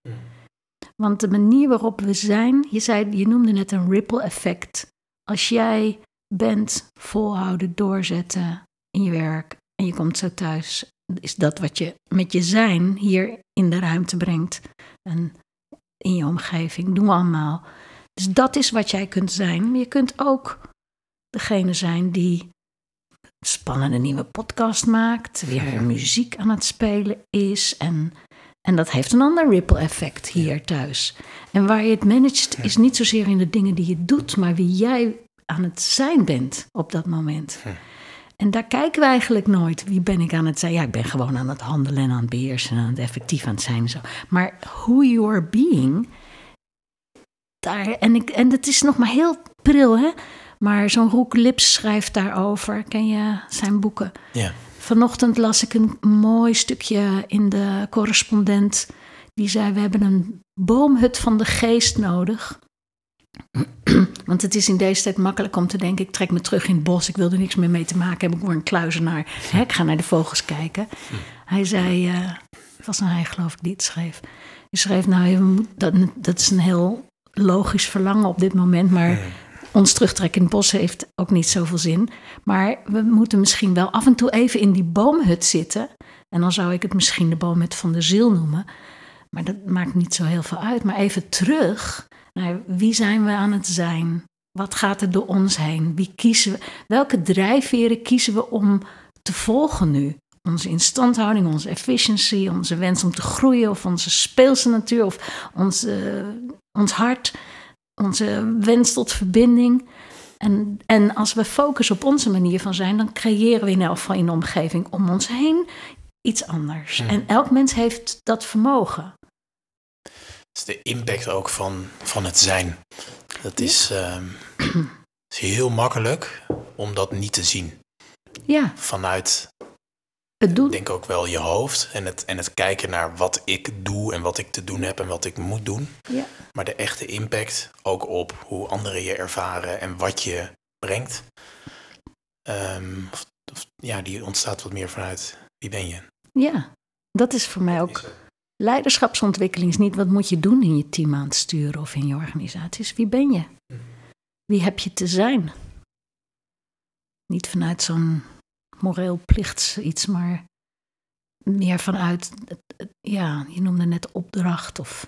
Want de manier waarop we zijn, je, zei, je noemde net een ripple effect. Als jij bent volhouden, doorzetten in je werk en je komt zo thuis, is dat wat je met je zijn hier in de ruimte brengt en in je omgeving. Doen we allemaal. Dus dat is wat jij kunt zijn. Maar je kunt ook degene zijn die spannende nieuwe podcast maakt, weer muziek aan het spelen is en en dat heeft een ander ripple effect hier thuis. En waar je het managt is niet zozeer in de dingen die je doet, maar wie jij aan het zijn bent op dat moment. En daar kijken we eigenlijk nooit. Wie ben ik aan het zijn? Ja, ik ben gewoon aan het handelen en aan het beheersen en aan het effectief aan het zijn. en Zo. Maar who you are being, daar, en, ik, en dat is nog maar heel pril, hè? Maar zo'n Roek Lips schrijft daarover. Ken je zijn boeken? ja. Vanochtend las ik een mooi stukje in de correspondent. Die zei: We hebben een boomhut van de geest nodig. Want het is in deze tijd makkelijk om te denken: ik trek me terug in het bos, ik wil er niks meer mee te maken hebben, ik word een kluizenaar. Hè, ik ga naar de vogels kijken. Hij zei: eh, Het was nou hij, geloof ik, die het schreef. Hij schreef: Nou, dat, dat is een heel logisch verlangen op dit moment, maar ons terugtrekken in het bos heeft ook niet zoveel zin. Maar we moeten misschien wel af en toe even in die boomhut zitten. En dan zou ik het misschien de boomhut van de ziel noemen. Maar dat maakt niet zo heel veel uit. Maar even terug naar wie zijn we aan het zijn? Wat gaat er door ons heen? Wie kiezen we? Welke drijfveren kiezen we om te volgen nu? Onze instandhouding, onze efficiency, onze wens om te groeien, of onze speelse natuur, of onze, ons hart onze wens tot verbinding. En, en als we focussen op onze manier van zijn, dan creëren we in elk geval in de omgeving om ons heen iets anders. En elk mens heeft dat vermogen. is de impact ook van, van het zijn. Dat is, ehm, is heel makkelijk om dat niet te zien. Ja, Vanuit, het ik denk ook wel je hoofd en het, en het kijken naar wat ik doe en wat ik te doen heb en wat ik moet doen. Ja. Maar de echte impact ook op hoe anderen je ervaren en wat je brengt. ehm, of- of- ja, die ontstaat wat meer vanuit wie ben je. ja, dat is voor mij ook. Leiderschapsontwikkeling is niet wat moet je doen in je team aan het sturen of in je organisatie. is wie ben je? Wie heb je te zijn? Niet vanuit zo'n moreel plichts iets, maar meer vanuit, ja, je noemde net opdracht of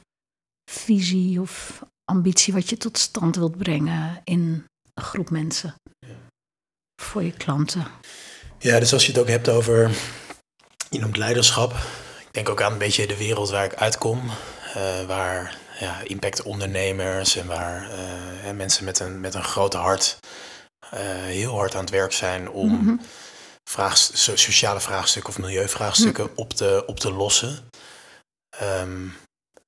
visie of ambitie wat je tot stand wilt brengen in een groep mensen. Voor je klanten. Ja, dus als je het ook hebt over, je noemt leiderschap. Ik denk ook aan een beetje de wereld waar ik uitkom. eh, waar ja, impactondernemers en waar eh, mensen met een, met een groot hart eh, heel hard aan het werk zijn om Mhm. So- sociale vraagstukken of milieuvraagstukken op, te, op te lossen. Ehm,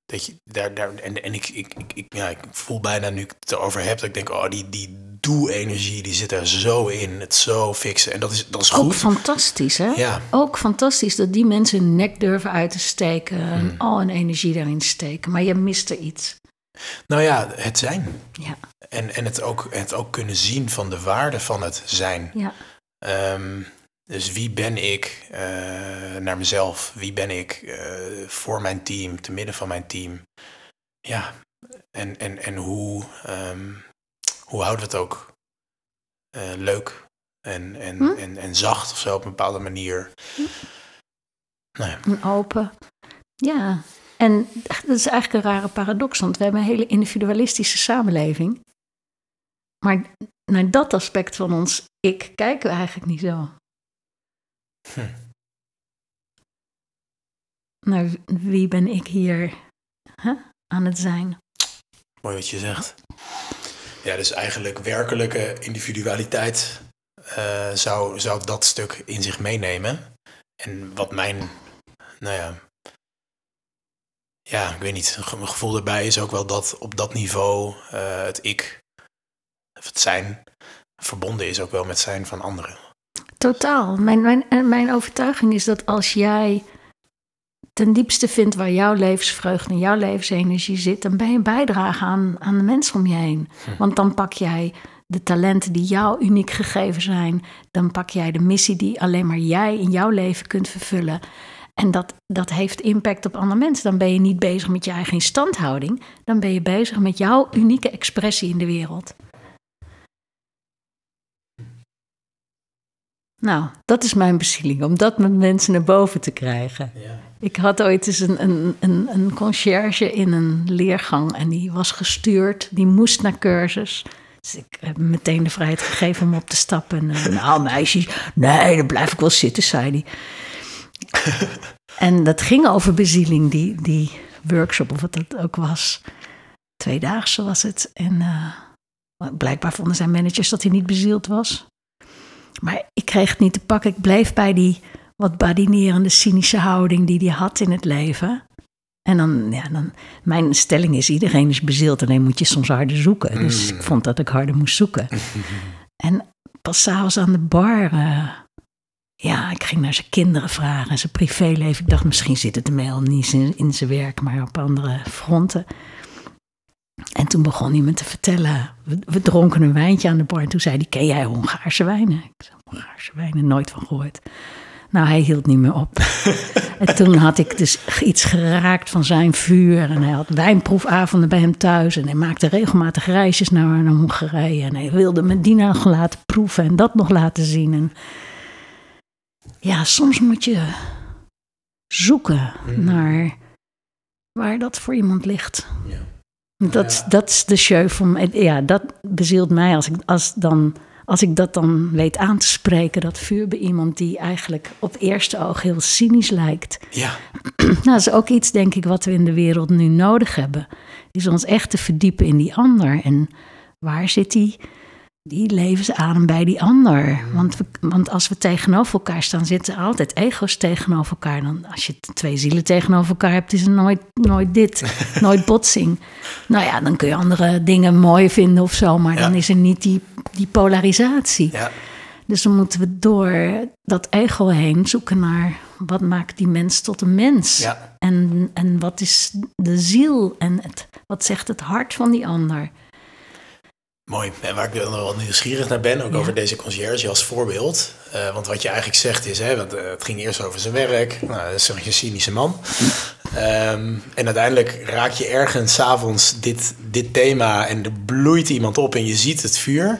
dat je daar, daar, en en ik, ik, ik, ja, ik voel bijna nu ik het erover heb, dat ik denk, oh, die, die doe-energie, die zit er zo in, het zo fixen. En dat is, dat is Ook goed. fantastisch, hè? Ja, Ook fantastisch dat die mensen hun nek durven uit te steken en Hmm. al hun energie daarin steken. Maar je mist er iets. nou ja, het zijn. Ja, En, en het, ook, het ook kunnen zien van de waarde van het zijn. ja, Ehm, dus wie ben ik eh, naar mezelf? Wie ben ik eh, voor mijn team, te midden van mijn team? Ja, en, en, en hoe, ehm, hoe houden we het ook eh, leuk en, en, Hm? en, en zacht of zo op een bepaalde manier? Nou ja, en open. Ja, en dat is eigenlijk een rare paradox, want we hebben een hele individualistische samenleving. Maar naar dat aspect van ons ik kijken we eigenlijk niet zo. Naar wie ben ik hier aan het zijn? mooi wat je zegt. Ja, dus eigenlijk werkelijke individualiteit eh, zou, zou dat stuk in zich meenemen. En wat mijn, nou ja, ja, ik weet niet, mijn gevoel erbij is ook wel dat op dat niveau eh, het ik het zijn verbonden is ook wel met zijn van anderen. Totaal. Mijn, mijn, mijn overtuiging is dat als jij ten diepste vindt waar jouw levensvreugde en jouw levensenergie zit, dan ben je bijdrage aan, aan de mensen om je heen. Hm. Want dan pak jij de talenten die jou uniek gegeven zijn, dan pak jij de missie die alleen maar jij in jouw leven kunt vervullen. En dat, dat heeft impact op andere mensen. Dan ben je niet bezig met je eigen instandhouding. Dan ben je bezig met jouw unieke expressie in de wereld. Nou, dat is mijn bezieling, om dat met mensen naar boven te krijgen. Ja. Ik had ooit eens een, een, een, een conciërge in een leergang en die was gestuurd, die moest naar cursus. Dus ik heb hem meteen de vrijheid gegeven om op te stappen. En, nou, meisje, nee, dan blijf ik wel zitten, zei hij. en dat ging over bezieling, die, die workshop, of wat dat ook was. Tweedaagse was het. En uh, blijkbaar vonden zijn managers dat hij niet bezield was. Maar ik kreeg het niet te pakken. Ik bleef bij die wat badinerende, cynische houding die hij had in het leven. En dan, ja, dan, mijn stelling is, iedereen is bezield, alleen moet je soms harder zoeken. Dus ik vond dat ik harder moest zoeken. en pas s'avonds aan de bar, uh, ja, ik ging naar zijn kinderen vragen, zijn privéleven. Ik dacht, misschien zit het ermee al niet in, in zijn werk, maar op andere fronten. En toen begon hij me te vertellen. We, dronken een wijntje aan de bar. En toen zei hij: Ken jij Hongaarse wijnen? Ik zei: Hongaarse wijnen, nooit van gehoord. Nou, hij hield niet meer op. en toen had ik dus iets geraakt van zijn vuur. En hij had wijnproefavonden bij hem thuis. En hij maakte regelmatig reisjes naar, naar Hongarije. En hij wilde me die nog laten proeven en dat nog laten zien. En ja, soms moet je zoeken mm. naar waar dat voor iemand ligt. Ja. Dat, dat is de show van. Ja, dat bezielt mij als ik, als, dan, als ik dat dan weet aan te spreken. Dat vuur bij iemand die eigenlijk op eerste oog heel cynisch lijkt. Ja. Nou, dat is ook iets, denk ik, wat we in de wereld nu nodig hebben. Is ons echt te verdiepen in die ander. En waar zit die die levensadem bij die ander. Want, want als we tegenover elkaar staan, zitten altijd ego's tegenover elkaar. Dan, als je twee zielen tegenover elkaar hebt, is er nooit, nooit dit, nooit botsing. Nou ja, dan kun je andere dingen mooi vinden of zo, maar dan is er niet die, die polarisatie. Ja. Dus dan moeten we door dat ego heen zoeken naar wat maakt die mens tot een mens. Ja. En, en wat is de ziel en het, wat zegt het hart van die ander. Mooi. En waar ik dan wel nieuwsgierig naar ben, ook over deze conciërge als voorbeeld. Uh, want wat je eigenlijk zegt is, hè, want, uh, het ging eerst over zijn werk. Nou, dat is een cynische man. Um, en uiteindelijk raak je ergens s'avonds dit, dit thema en er bloeit iemand op en je ziet het vuur.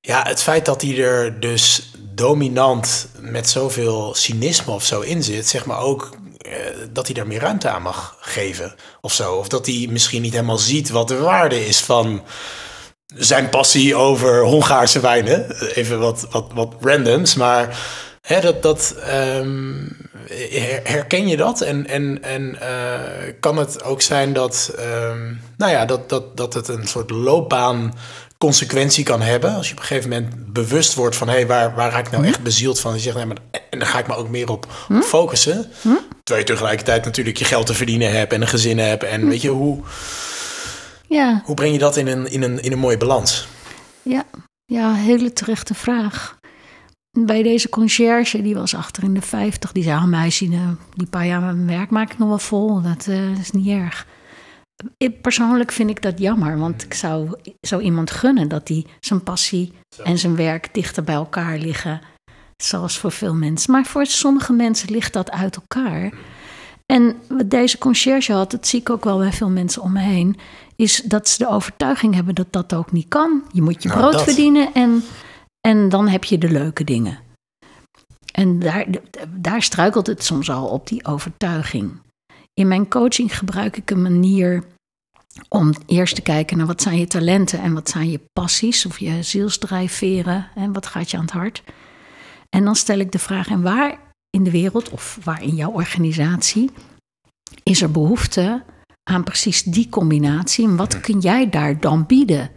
Ja, het feit dat hij er dus dominant met zoveel cynisme of zo in zit, zeg maar ook uh, dat hij daar meer ruimte aan mag geven of zo. Of dat hij misschien niet helemaal ziet wat de waarde is van zijn passie over Hongaarse wijnen. Even wat, wat, wat randoms, maar hè, dat, dat, um, herken je dat? En, en, en uh, kan het ook zijn dat, um, nou ja, dat, dat, dat het een soort loopbaan consequentie kan hebben. Als je op een gegeven moment bewust wordt van... hé, hey, waar, waar raak ik nou hm? echt bezield van? En je zegt, nee, maar, en dan ga ik me ook meer op, hm? focussen. Hm? Terwijl je tegelijkertijd natuurlijk je geld te verdienen hebt... en een gezin hebt. En weet je, hoe... Ja. Hoe breng je dat in een, in een, in een mooie balans? Ja, ja hele terechte vraag. Bij deze conciërge, die was achter in de 50, die zei: oh, meisje, nou, die paar jaar mijn werk maak ik nog wel vol. Dat uh, is niet erg. Ik, persoonlijk vind ik dat jammer, want ik zou, zou iemand gunnen dat hij zijn passie en zijn werk dichter bij elkaar liggen. Zoals voor veel mensen. Maar voor sommige mensen ligt dat uit elkaar. En wat deze conciërge had, dat zie ik ook wel bij veel mensen om me heen, is dat ze de overtuiging hebben dat dat ook niet kan. Je moet je nou, brood verdienen en, en dan heb je de leuke dingen. En daar, daar struikelt het soms al op, die overtuiging. In mijn coaching gebruik ik een manier om eerst te kijken naar wat zijn je talenten en wat zijn je passies of je zielsdrijfveren en wat gaat je aan het hart. En dan stel ik de vraag: en waar in de wereld of waar in jouw organisatie is er behoefte aan precies die combinatie en wat kun jij daar dan bieden?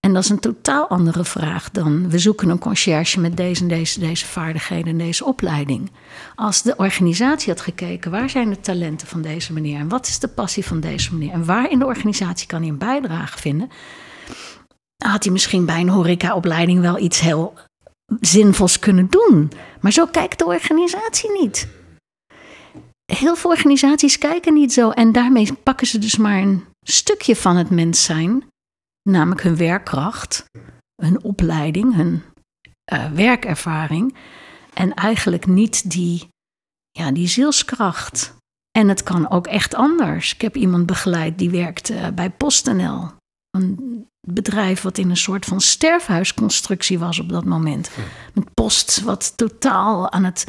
En dat is een totaal andere vraag dan we zoeken een conciërge met deze en deze, deze vaardigheden en deze opleiding. Als de organisatie had gekeken, waar zijn de talenten van deze meneer en wat is de passie van deze meneer en waar in de organisatie kan hij een bijdrage vinden, had hij misschien bij een horecaopleiding wel iets heel zinvols kunnen doen. Maar zo kijkt de organisatie niet. Heel veel organisaties kijken niet zo en daarmee pakken ze dus maar een stukje van het mens zijn, namelijk hun werkkracht, hun opleiding, hun uh, werkervaring en eigenlijk niet die, ja, die zielskracht. En het kan ook echt anders. Ik heb iemand begeleid die werkte uh, bij PostNL. Bedrijf wat in een soort van sterfhuisconstructie was op dat moment. Hm. Met post wat totaal aan het,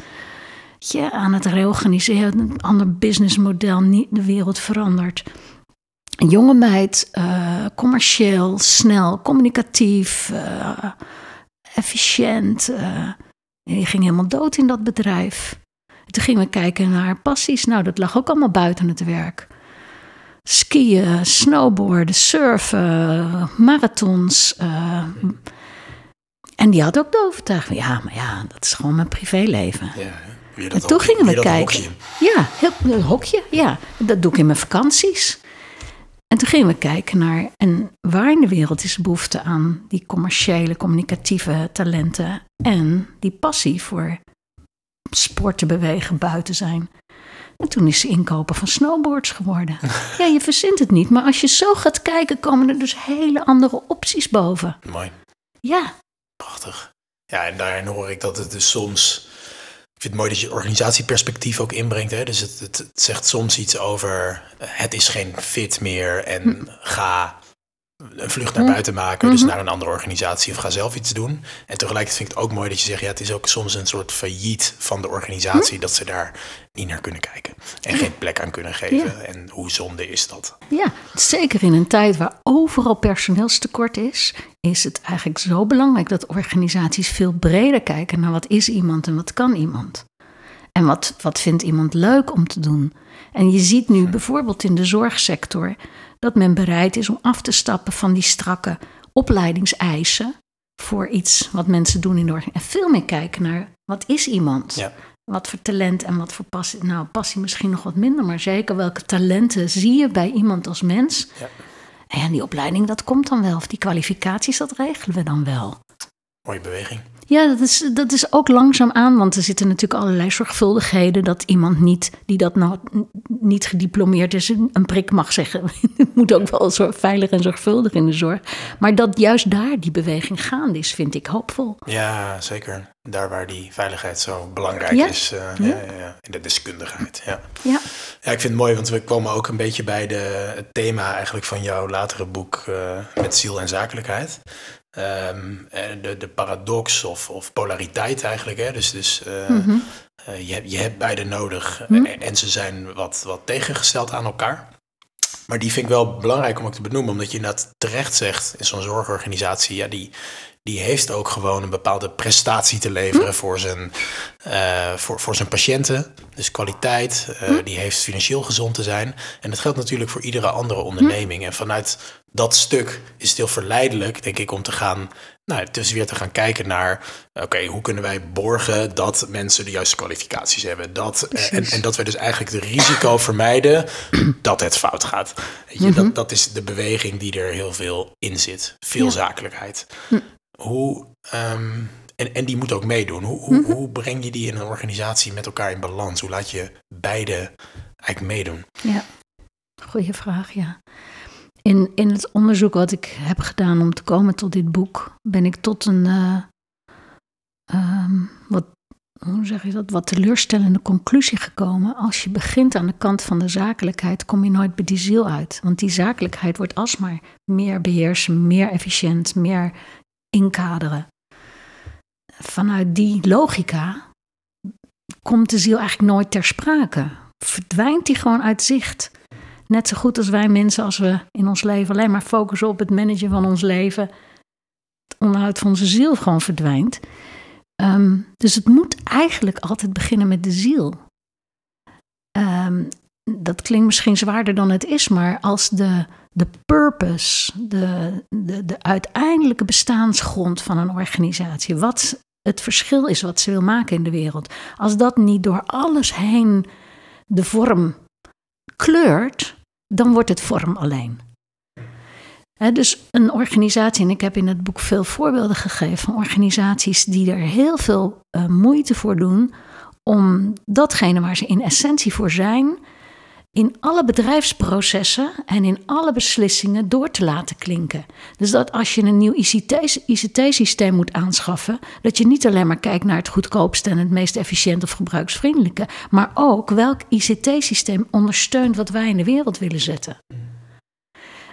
ja, aan het reorganiseren. Een ander businessmodel, niet de wereld verandert. Een jonge meid, uh, commercieel, snel, communicatief, uh, efficiënt. Uh, die ging helemaal dood in dat bedrijf. toen gingen we kijken naar haar passies. Nou, dat lag ook allemaal buiten het werk skiën, snowboarden, surfen, marathons. Uh, en die had ook de overtuiging, ja, maar ja, dat is gewoon mijn privéleven. Ja, en toen gingen we kijken. Hokje. Ja, heel, een hokje, ja. Dat doe ik in mijn vakanties. En toen gingen we kijken naar, en waar in de wereld is behoefte aan die commerciële, communicatieve talenten en die passie voor sporten, bewegen, buiten zijn. En toen is ze inkopen van snowboards geworden. ja, je verzint het niet, maar als je zo gaat kijken, komen er dus hele andere opties boven. Mooi. Ja. Prachtig. Ja, en daarin hoor ik dat het dus soms. Ik vind het mooi dat je organisatieperspectief ook inbrengt. Hè? Dus het, het, zegt soms iets over. Het is geen fit meer en hm. ga een vlucht naar hm. buiten maken, dus mhm. naar een andere organisatie of ga zelf iets doen. En tegelijkertijd vind ik het ook mooi dat je zegt, ja, het is ook soms een soort failliet van de organisatie hm. dat ze daar niet naar kunnen kijken en geen plek aan kunnen geven. En hoe zonde is dat? Ja, zeker in een tijd waar overal personeelstekort is, is het eigenlijk zo belangrijk dat organisaties veel breder kijken naar wat is iemand en wat kan iemand. En wat, wat vindt iemand leuk om te doen? En je ziet nu bijvoorbeeld in de zorgsector dat men bereid is om af te stappen van die strakke opleidingseisen voor iets wat mensen doen in de. En veel meer kijken naar wat is iemand? Ja. Wat voor talent en wat voor passie. Nou, passie misschien nog wat minder, maar zeker welke talenten zie je bij iemand als mens? Ja. En die opleiding, dat komt dan wel. Of die kwalificaties, dat regelen we dan wel. Mooie beweging. Ja, dat is, dat is ook langzaam aan, want er zitten natuurlijk allerlei zorgvuldigheden dat iemand niet, die dat nou niet gediplomeerd is, een prik mag zeggen. Het moet ook wel zo veilig en zorgvuldig in de zorg. Maar dat juist daar die beweging gaande is, vind ik hoopvol. Ja, zeker. Daar waar die veiligheid zo belangrijk is, uh, ja. Ja, in de deskundigheid. Ja. Ja. ja, ik vind het mooi, want we komen ook een beetje bij de, het thema eigenlijk van jouw latere boek uh, met ziel en zakelijkheid. Um, de, de paradox of, of polariteit eigenlijk. Hè? Dus, dus uh, mm je, hebt, je hebt beide nodig mhm. en ze zijn wat, wat tegengesteld aan elkaar. Maar die vind ik wel belangrijk om ook te benoemen, omdat je dat terecht zegt in zo'n zorgorganisatie, ja, die, die heeft ook gewoon een bepaalde prestatie te leveren hm. voor, zijn, uh, voor, voor zijn patiënten. Dus kwaliteit, uh, die heeft financieel gezond te zijn. En dat geldt natuurlijk voor iedere andere onderneming. En vanuit dat stuk is het heel verleidelijk, denk ik, om te gaan, nou, dus weer te gaan kijken naar, oké, hoe kunnen wij borgen dat mensen de juiste kwalificaties hebben? Dat, uh, en, en dat we dus eigenlijk het risico vermijden dat het fout gaat. Weet je, mm -hmm. dat, dat is de beweging die er heel veel in zit. Veel ja. zakelijkheid. Hm. Hoe, um, en, en die moet ook meedoen. Hoe, hoe, mm-hmm. hoe, breng je die in een organisatie met elkaar in balans? Hoe laat je beide eigenlijk meedoen? Ja, goede vraag, ja. In, in het onderzoek wat ik heb gedaan om te komen tot dit boek, ben ik tot een uh, um, wat, hoe zeg je dat, wat teleurstellende conclusie gekomen. Als je begint aan de kant van de zakelijkheid, kom je nooit bij die ziel uit. Want die zakelijkheid wordt alsmaar meer beheersen, meer efficiënt, meer inkaderen. Vanuit die logica komt de ziel eigenlijk nooit ter sprake. Verdwijnt die gewoon uit zicht. Net zo goed als wij mensen, als we in ons leven alleen maar focussen op het managen van ons leven, het onderhoud van onze ziel gewoon verdwijnt. Um, dus het moet eigenlijk altijd beginnen met de ziel. Um, dat klinkt misschien zwaarder dan het is, maar als de de purpose, de, de, de uiteindelijke bestaansgrond van een organisatie, wat het verschil is wat ze wil maken in de wereld, als dat niet door alles heen de vorm kleurt, dan wordt het vorm alleen. dus een organisatie, en ik heb in het boek veel voorbeelden gegeven van organisaties die er heel veel uh, moeite voor doen om datgene waar ze in essentie voor zijn, in alle bedrijfsprocessen en in alle beslissingen door te laten klinken. Dus dat als je een nieuw ICT-systeem moet aanschaffen, dat je niet alleen maar kijkt naar het goedkoopste en het meest efficiënt of gebruiksvriendelijke, maar ook welk ICT-systeem ondersteunt wat wij in de wereld willen zetten.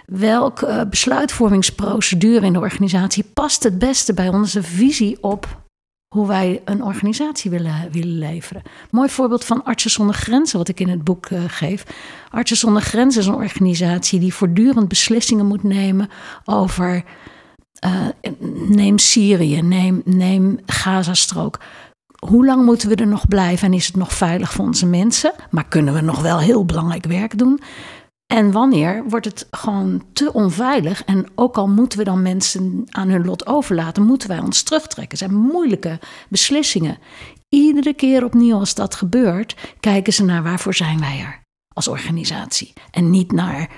Welke uh, besluitvormingsprocedure in de organisatie past het beste bij onze visie op hoe wij een organisatie willen, willen leveren. Mooi voorbeeld van Artsen zonder Grenzen, wat ik in het boek uh, geef. Artsen zonder Grenzen is een organisatie die voortdurend beslissingen moet nemen over. Uh, neem Syrië, neem, neem Gazastrook. Hoe lang moeten we er nog blijven en is het nog veilig voor onze mensen? Maar kunnen we nog wel heel belangrijk werk doen? En wanneer wordt het gewoon te onveilig? En ook al moeten we dan mensen aan hun lot overlaten, moeten wij ons terugtrekken. Het zijn moeilijke beslissingen. Iedere keer opnieuw als dat gebeurt, kijken ze naar waarvoor zijn wij er als organisatie. En niet naar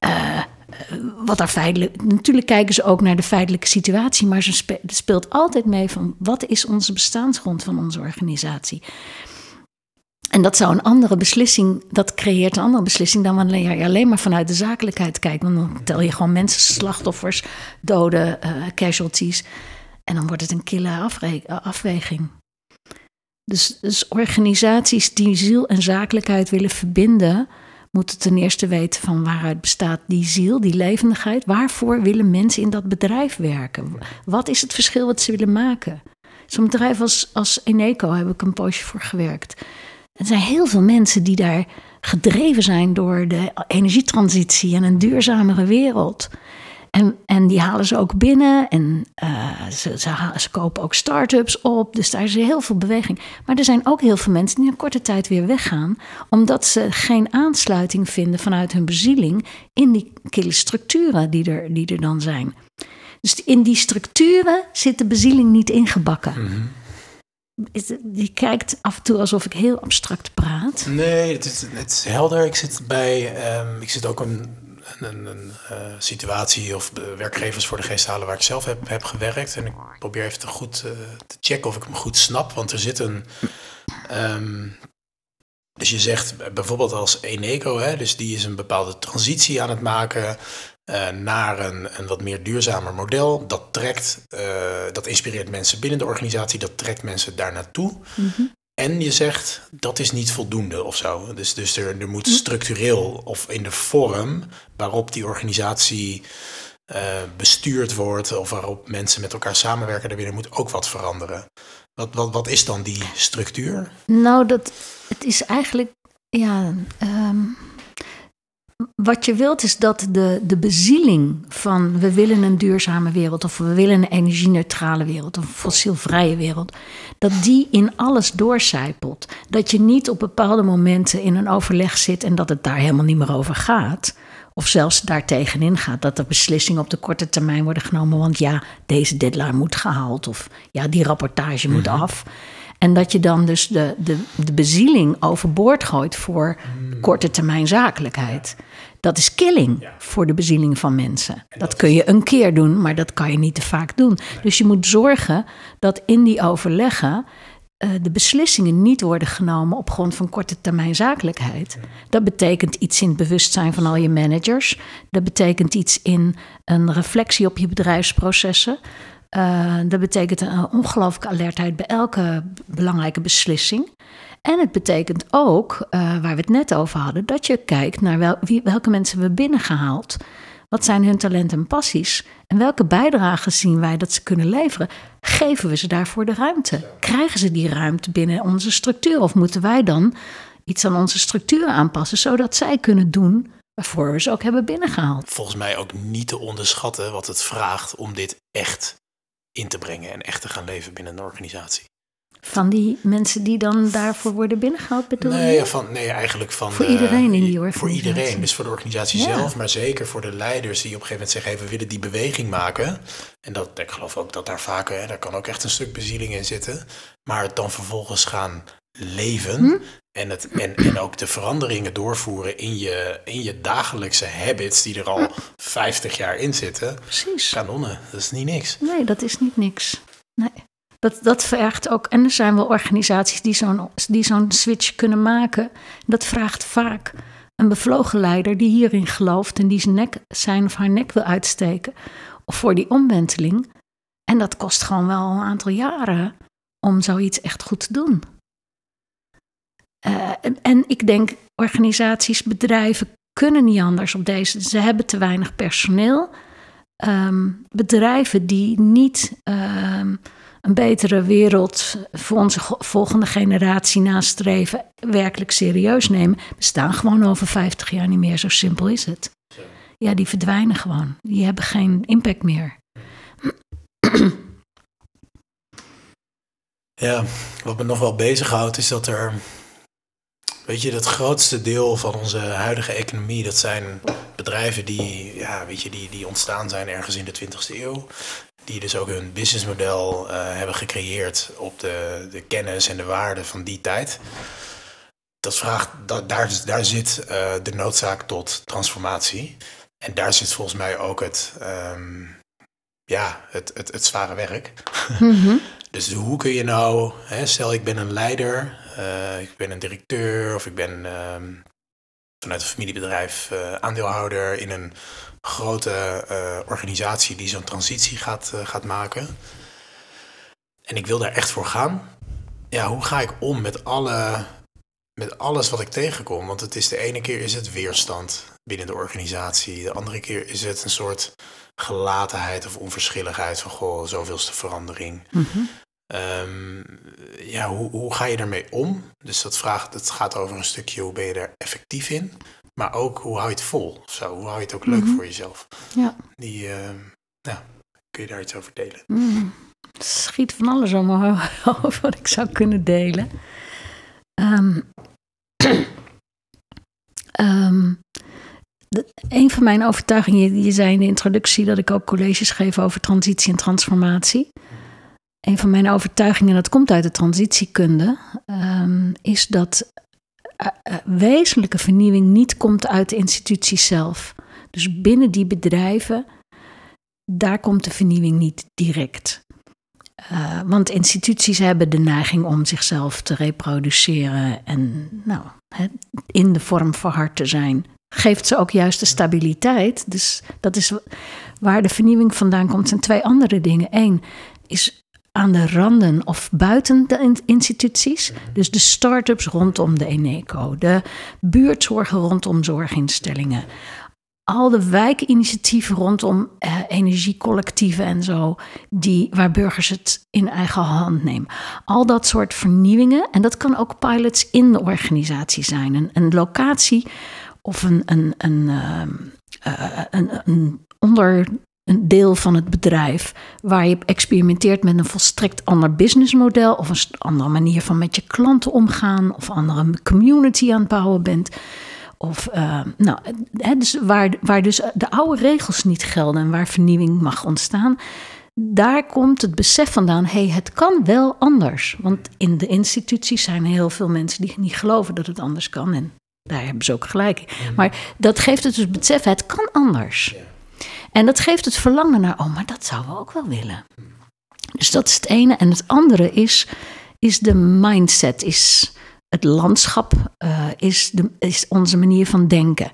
uh, wat daar feitelijk. Natuurlijk kijken ze ook naar de feitelijke situatie, maar ze speelt altijd mee van wat is onze bestaansgrond van onze organisatie. En dat zou een andere beslissing, dat creëert een andere beslissing dan wanneer je alleen maar vanuit de zakelijkheid kijkt. Want dan tel je gewoon mensen, slachtoffers, doden, uh, casualties. En dan wordt het een kille afweging. Dus, dus organisaties die ziel en zakelijkheid willen verbinden, moeten ten eerste weten van waaruit bestaat die ziel, die levendigheid. Waarvoor willen mensen in dat bedrijf werken? Wat is het verschil wat ze willen maken? Zo'n bedrijf als, als Eneco heb ik een poosje voor gewerkt. Er zijn heel veel mensen die daar gedreven zijn door de energietransitie en een duurzamere wereld. En, en die halen ze ook binnen en uh, ze, ze, ze, kopen ook start-ups op. Dus daar is heel veel beweging. Maar er zijn ook heel veel mensen die in korte tijd weer weggaan. Omdat ze geen aansluiting vinden vanuit hun bezieling in die kille structuren die er, die er dan zijn. Dus in die structuren zit de bezieling niet ingebakken. Mm je kijkt af en toe alsof ik heel abstract praat. Nee, het is, het is helder. Ik zit bij, um, ik zit ook een, een, een uh, situatie of werkgevers voor de geest halen waar ik zelf heb, gewerkt. En ik probeer even te goed uh, te checken of ik hem goed snap. Want er zit een. Um, dus je zegt bijvoorbeeld als Eneco, hè, dus die is een bepaalde transitie aan het maken uh, naar een, een wat meer duurzamer model. Dat trekt, uh, dat inspireert mensen binnen de organisatie, dat trekt mensen daar naartoe. Mm -hmm. En je zegt dat is niet voldoende of zo. Dus, dus er, er moet mhm. structureel of in de vorm waarop die organisatie uh, bestuurd wordt of waarop mensen met elkaar samenwerken, daar moet ook wat veranderen. Wat, wat, wat is dan die structuur? Nou, dat, het is eigenlijk, ja, um, wat je wilt is dat de, de bezieling van we willen een duurzame wereld of we willen een energie-neutrale wereld of een fossielvrije wereld, dat die in alles doorcijpelt. Dat je niet op bepaalde momenten in een overleg zit en dat het daar helemaal niet meer over gaat. Of zelfs daar tegenin gaat dat er beslissingen op de korte termijn worden genomen. Want ja, deze deadline moet gehaald. Of ja, die rapportage moet mhm. af. En dat je dan dus de, de, de bezieling overboord gooit voor hmm. korte termijn zakelijkheid. Dat is killing voor de bezieling van mensen. Dat kun je een keer doen, maar dat kan je niet te vaak doen. Dus je moet zorgen dat in die overleggen uh, de beslissingen niet worden genomen op grond van korte termijn zakelijkheid. Dat betekent iets in het bewustzijn van al je managers. Dat betekent iets in een reflectie op je bedrijfsprocessen. Uh, dat betekent een ongelooflijke alertheid bij elke belangrijke beslissing. En het betekent ook, uh, waar we het net over hadden, dat je kijkt naar welke mensen we binnengehaald. Wat zijn hun talenten en passies? En welke bijdragen zien wij dat ze kunnen leveren? Geven we ze daarvoor de ruimte? Krijgen ze die ruimte binnen onze structuur? Of moeten wij dan iets aan onze structuur aanpassen, zodat zij kunnen doen waarvoor we ze ook hebben binnengehaald? Volgens mij ook niet te onderschatten wat het vraagt om dit echt in te brengen en echt te gaan leven binnen een organisatie. Van die mensen die dan daarvoor worden binnengehaald, bedoel nee, je? Van, nee, eigenlijk van... Voor iedereen in die organisatie? Voor iedereen, dus voor de organisatie zelf, maar zeker voor de leiders die op een gegeven moment zeggen... Hey, we willen die beweging maken. En dat, ik geloof ook dat daar vaak, hè, daar kan ook echt een stuk bezieling in zitten. Maar het dan vervolgens gaan leven. Hm? En, het, en, en ook de veranderingen doorvoeren in je, in je dagelijkse habits, die er al 50 jaar in zitten. Precies. Kanonnen, dat is niet niks. Nee, dat is niet niks. Nee. Dat, dat vergt ook, en er zijn wel organisaties die zo'n, die zo'n switch kunnen maken. Dat vraagt vaak een bevlogen leider die hierin gelooft en die zijn, nek, zijn of haar nek wil uitsteken. Of voor die omwenteling. En dat kost gewoon wel een aantal jaren om zoiets echt goed te doen. Uh, en, ik denk, organisaties, bedrijven kunnen niet anders op deze. Ze hebben te weinig personeel. Um, bedrijven die niet um, een betere wereld voor onze volgende generatie nastreven, werkelijk serieus nemen, bestaan gewoon over 50 jaar niet meer. Zo simpel is het. Ja, die verdwijnen gewoon. Die hebben geen impact meer. Ja, wat me nog wel bezighoudt is dat er. Weet je, het grootste deel van onze huidige economie, dat zijn bedrijven die, ja, weet je, die, die ontstaan zijn ergens in de 20e eeuw die dus ook hun businessmodel uh, hebben gecreëerd op de, de kennis en de waarde van die tijd. Dat vraagt, dat, daar, daar zit uh, de noodzaak tot transformatie. En daar zit volgens mij ook het, um, ja, het, het, het zware werk. Mm-hmm. dus hoe kun je nou, hè, stel ik ben een leider, uh, ik ben een directeur of ik ben um, vanuit een familiebedrijf aandeelhouder in een grote uh, organisatie die zo'n transitie gaat, gaat maken. En ik wil daar echt voor gaan. Ja, hoe ga ik om met, alle, met alles wat ik tegenkom? Want het is de ene keer is het weerstand binnen de organisatie. De andere keer is het een soort gelatenheid of onverschilligheid van goh, zoveelste verandering. Mm um, ja, hoe, hoe ga je daarmee om? Dus dat, vraagt, dat gaat over een stukje hoe ben je er effectief in. Maar ook hoe hou je het vol? Zo, hoe hou je het ook leuk mhm. voor jezelf? Ja. Die, uh, nou, kun je daar iets over delen? Mm. Het schiet van alles om over wat ik zou kunnen delen. Um, um, een van mijn overtuigingen, je, je zei in de introductie dat ik ook colleges geef over transitie en transformatie. Een van mijn overtuigingen, dat komt uit de transitiekunde, um, is dat uh, wezenlijke vernieuwing niet komt uit de institutie zelf. Dus binnen die bedrijven, daar komt de vernieuwing niet direct. Uh, want instituties hebben de neiging om zichzelf te reproduceren en nou, in de vorm verhard te zijn. Geeft ze ook juist de stabiliteit. Dus dat is waar de vernieuwing vandaan komt. Zijn twee andere dingen. Eén is aan de randen of buiten de instituties. Dus de start-ups rondom de Eneco, de buurtzorgen rondom zorginstellingen. Al de wijkinitiatieven rondom eh, energiecollectieven en zo, die, waar burgers het in eigen hand nemen. Al dat soort vernieuwingen, en dat kan ook pilots in de organisatie zijn. Een, locatie of een, een, een, uh, uh, een, een onder een deel van het bedrijf waar je experimenteert met een volstrekt ander businessmodel of een andere manier van met je klanten omgaan of andere community aan het bouwen bent. Of uh, nou, dus waar, waar dus de oude regels niet gelden en waar vernieuwing mag ontstaan. Daar komt het besef vandaan, hé, hey, het kan wel anders. Want in de instituties zijn heel veel mensen die niet geloven dat het anders kan. En daar hebben ze ook gelijk. Mm. Maar dat geeft het dus besef, het kan anders. En dat geeft het verlangen naar, oh, maar dat zouden we ook wel willen. Dus dat is het ene. En het andere is, is de mindset, is het landschap, uh, is, de, is onze manier van denken.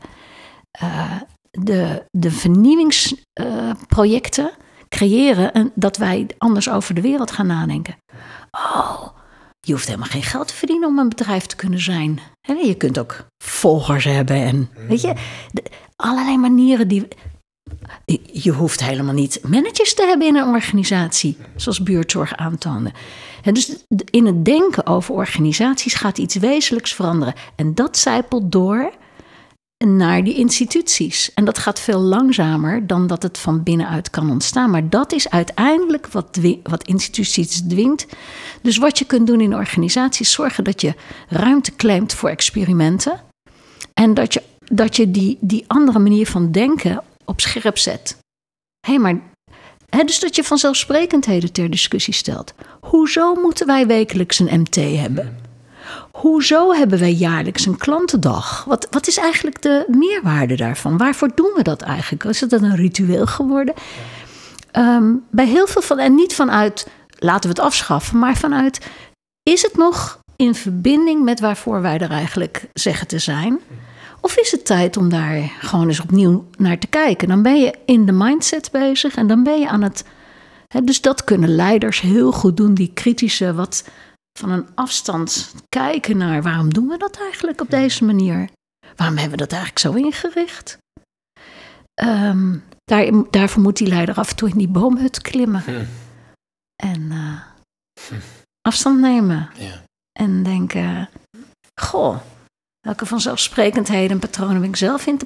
Uh, de, de vernieuwingsprojecten uh, creëren een, dat wij anders over de wereld gaan nadenken. Oh, je hoeft helemaal geen geld te verdienen om een bedrijf te kunnen zijn. Je kunt ook volgers hebben en weet je, allerlei manieren die je hoeft helemaal niet managers te hebben in een organisatie, zoals buurtzorg aantoonde. En dus in het denken over organisaties gaat iets wezenlijks veranderen. En dat zijpelt door naar die instituties. En dat gaat veel langzamer dan dat het van binnenuit kan ontstaan. Maar dat is uiteindelijk wat, wat instituties dwingt. Dus wat je kunt doen in organisaties, zorgen dat je ruimte claimt voor experimenten. En dat je, dat je die, die andere manier van denken op scherp zet. Hé, hey, maar. dus dat je vanzelfsprekendheden ter discussie stelt. Hoezo moeten wij wekelijks een MT hebben? Hoezo hebben wij jaarlijks een klantendag? Wat, wat is eigenlijk de meerwaarde daarvan? Waarvoor doen we dat eigenlijk? Is dan een ritueel geworden? Ehm, bij heel veel van, en niet vanuit laten we het afschaffen, maar vanuit is het nog in verbinding met waarvoor wij er eigenlijk zeggen te zijn? Of is het tijd om daar gewoon eens opnieuw naar te kijken? Dan ben je in de mindset bezig en dan ben je aan het. Hè, dus dat kunnen leiders heel goed doen, die kritische, wat van een afstand kijken naar waarom doen we dat eigenlijk op deze manier? Waarom hebben we dat eigenlijk zo ingericht? Um, daar, daarvoor moet die leider af en toe in die boomhut klimmen. Hm. En uh, hm. afstand nemen. Ja. En denken: Goh, welke vanzelfsprekendheden en patronen ben ik zelf in,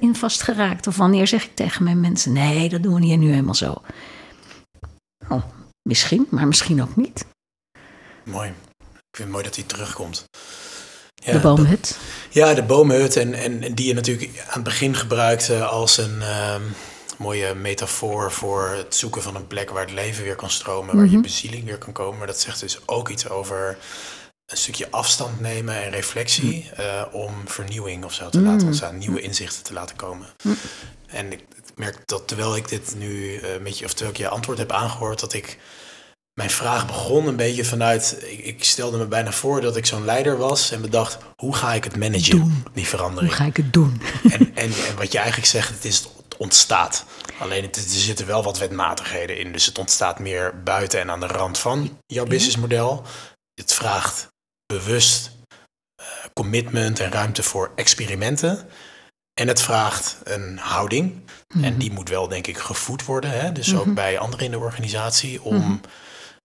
in vastgeraakt? Of wanneer zeg ik tegen mijn mensen: Nee, dat doen we hier nu helemaal zo. Oh, misschien, maar misschien ook niet. Mooi. Ik vind het mooi dat hij terugkomt. Ja, de boomhut. Ja, de boomhut. En, en, die je natuurlijk aan het begin gebruikte als een uh, mooie metafoor voor het zoeken van een plek waar het leven weer kan stromen, waar je mhm. bezieling weer kan komen. Maar dat zegt dus ook iets over een stukje afstand nemen en reflectie mm. uh, om vernieuwing of zo te laten mm. ontstaan, nieuwe inzichten te laten komen. Mm. En ik merk dat terwijl ik dit nu uh, met je, of terwijl ik je antwoord heb aangehoord, dat ik mijn vraag begon een beetje vanuit, ik, ik stelde me bijna voor dat ik zo'n leider was en bedacht, hoe ga ik het managen, die verandering? Hoe ga ik het doen? En, en, en wat je eigenlijk zegt, het is het ontstaat. Alleen het, er zitten wel wat wetmatigheden in, dus het ontstaat meer buiten en aan de rand van jouw businessmodel. Het vraagt bewust uh, commitment en ruimte voor experimenten. En het vraagt een houding. En mhm. die moet wel, denk ik, gevoed worden. Hè? Dus ook mhm. bij anderen in de organisatie. Om mhm.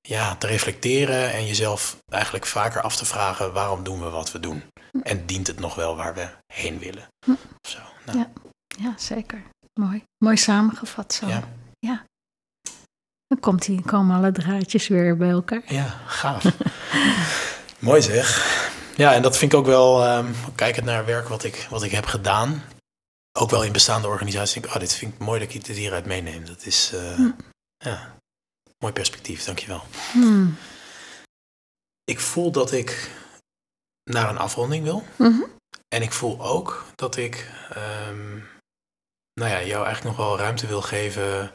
ja, te reflecteren en jezelf eigenlijk vaker af te vragen: waarom doen we wat we doen? En dient het nog wel waar we heen willen? Zo, nou. ja. ja, zeker. Mooi. Mooi samengevat zo. Ja. ja. Dan komt die, komen alle draadjes weer bij elkaar. Ja, gaaf. Mooi zeg. Ja, en dat vind ik ook wel, um, kijkend naar werk wat ik, wat ik heb gedaan, ook wel in bestaande organisaties, denk ik, oh, dit vind ik mooi dat ik dit hieruit meeneem. Dat is, uh, hm. ja, mooi perspectief, dankjewel. Hm. Ik voel dat ik naar een afronding wil. Mm En ik voel ook dat ik, um, nou ja, jou eigenlijk nog wel ruimte wil geven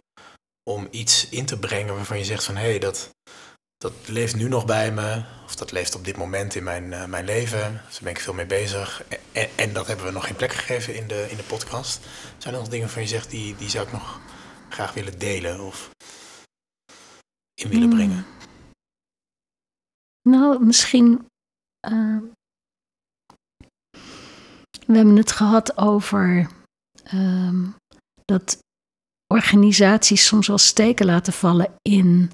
om iets in te brengen waarvan je zegt van, hé, hey, dat, dat leeft nu nog bij me, of dat leeft op dit moment in mijn, uh, mijn leven. Daar ben ik veel mee bezig. En, en, dat hebben we nog geen plek gegeven in de, in de podcast. Zijn er nog dingen van je zegt, die, die zou ik nog graag willen delen of in willen hmm. brengen? Nou, misschien. Uh, we hebben het gehad over uh, dat organisaties soms wel steken laten vallen in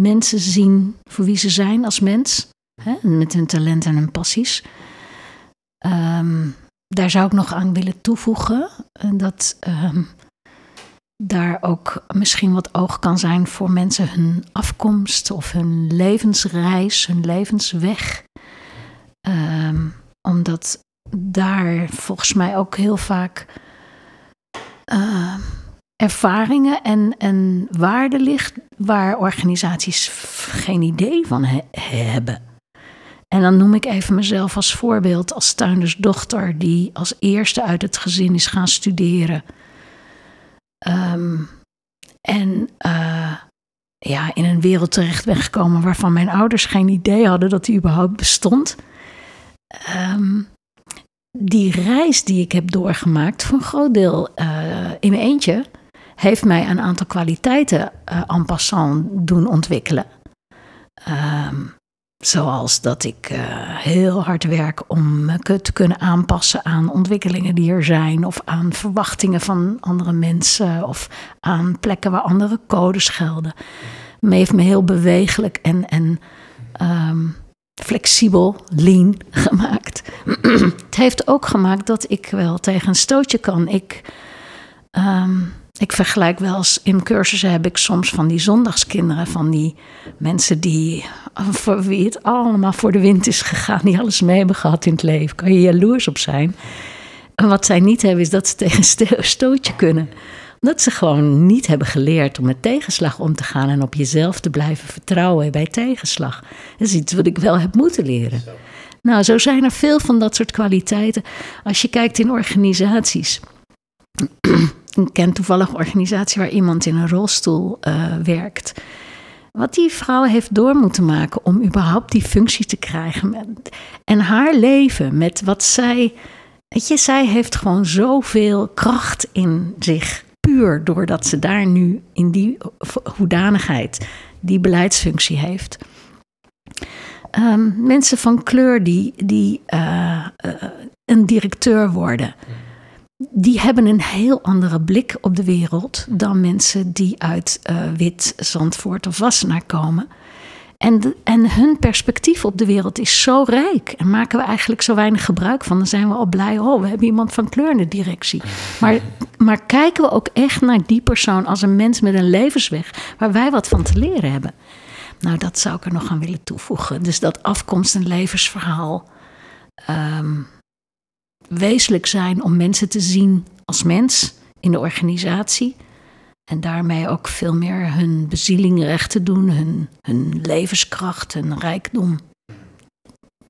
mensen zien voor wie ze zijn als mens. Hè, met hun talenten en hun passies. Um, daar zou ik nog aan willen toevoegen eh, dat um, daar ook misschien wat oog kan zijn voor mensen hun afkomst of hun levensreis, hun levensweg. Um, omdat daar volgens mij ook heel vaak ervaringen en, en waarde ligt waar organisaties geen idee van hebben. En dan noem ik even mezelf als voorbeeld als tuindersdochter die als eerste uit het gezin is gaan studeren. Ehm, en uh, ja, in een wereld terecht ben gekomen waarvan mijn ouders geen idee hadden dat die überhaupt bestond. Um, die reis die ik heb doorgemaakt, voor een groot deel uh, in mijn eentje, heeft mij een aantal kwaliteiten uh, en passant doen ontwikkelen. Um, zoals dat ik uh, heel hard werk om me te kunnen aanpassen aan ontwikkelingen die er zijn, of aan verwachtingen van andere mensen, of aan plekken waar andere codes gelden. Me heeft me heel bewegelijk en, en um, flexibel, lean gemaakt. het heeft ook gemaakt dat ik wel tegen een stootje kan. Ik. Um, ik vergelijk wel eens in cursussen heb ik soms van die zondagskinderen, van die mensen die voor wie het allemaal voor de wind is gegaan, die alles mee hebben gehad in het leven. Kan je jaloers op zijn. En wat zij niet hebben, is dat ze tegen een stootje kunnen. Omdat ze gewoon niet hebben geleerd om met tegenslag om te gaan en op jezelf te blijven vertrouwen bij tegenslag. Dat is iets wat ik wel heb moeten leren. Nou, zo zijn er veel van dat soort kwaliteiten. Als je kijkt in organisaties. Ik ken toevallig een organisatie waar iemand in een rolstoel uh, werkt. Wat die vrouw heeft door moeten maken om überhaupt die functie te krijgen. En haar leven met wat zij. Weet je, zij heeft gewoon zoveel kracht in zich. Puur doordat ze daar nu in die hoedanigheid die beleidsfunctie heeft. Um, mensen van kleur die, die uh, een directeur worden die hebben een heel andere blik op de wereld dan mensen die uit uh, Wit, Zandvoort of Wassenaar komen. En, en hun perspectief op de wereld is zo rijk. En maken we eigenlijk zo weinig gebruik van. Dan zijn we al blij. Oh, we hebben iemand van kleur in de directie. Maar, maar kijken we ook echt naar die persoon als een mens met een levensweg. Waar wij wat van te leren hebben. Nou, dat zou ik er nog aan willen toevoegen. Dus dat afkomst- en levensverhaal. Um, wezenlijk zijn om mensen te zien als mens in de organisatie. En daarmee ook veel meer hun bezieling recht te doen, hun, hun levenskracht, hun rijkdom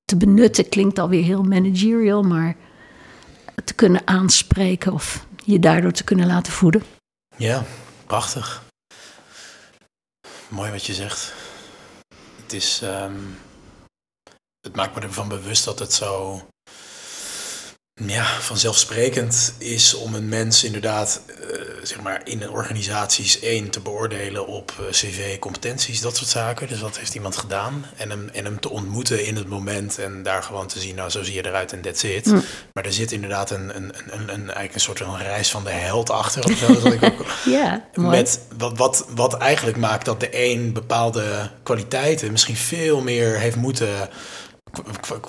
te benutten. Klinkt alweer heel managerial, maar te kunnen aanspreken of je daardoor te kunnen laten voeden. Ja, prachtig. Mooi wat je zegt. Het is. Um, het maakt me ervan bewust dat het zo ja, vanzelfsprekend is om een mens inderdaad, uh, zeg maar, in een organisaties één te beoordelen op uh, cv, competenties, dat soort zaken. Dus dat heeft iemand gedaan. En hem, en hem te ontmoeten in het moment en daar gewoon te zien, nou, zo zie je eruit en that's it. Mm. Maar er zit inderdaad een, een, een, een, eigenlijk een soort van reis van de held achter. Of zo, dat ik ook, ja, met wat, wat, wat eigenlijk maakt dat de een bepaalde kwaliteiten misschien veel meer heeft moeten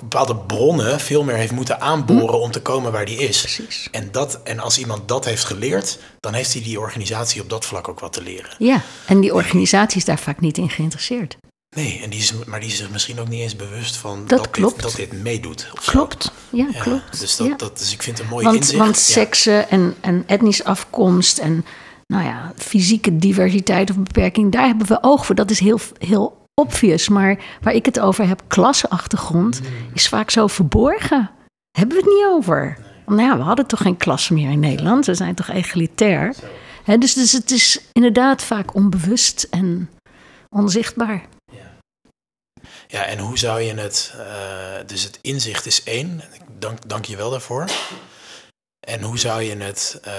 bepaalde bronnen veel meer heeft moeten aanboren hm. om te komen waar die is. Precies. En, dat, en als iemand dat heeft geleerd, dan heeft hij die organisatie op dat vlak ook wat te leren. Ja, en die organisatie is daar vaak niet in geïnteresseerd. Nee, en die is, maar die is zich misschien ook niet eens bewust van dat, dat, klopt. Dit, dat dit meedoet. Klopt, ja, klopt. Dus, dat, dat, dus ik vind het een mooi want, inzicht. Want seksen en, en etnisch afkomst en nou ja, fysieke diversiteit of beperking, daar hebben we oog voor. Dat is heel, heel obvious, maar waar ik het over heb, klasachtergrond, mm. is vaak zo verborgen. Hebben we het niet over? Nou ja, we hadden toch geen klas meer in Nederland. We zijn toch egalitair. dus, dus het is inderdaad vaak onbewust en onzichtbaar. Ja, ja en hoe zou je het... Uh, dus het inzicht is één. Dank, dank je wel daarvoor. En hoe zou je het... Uh,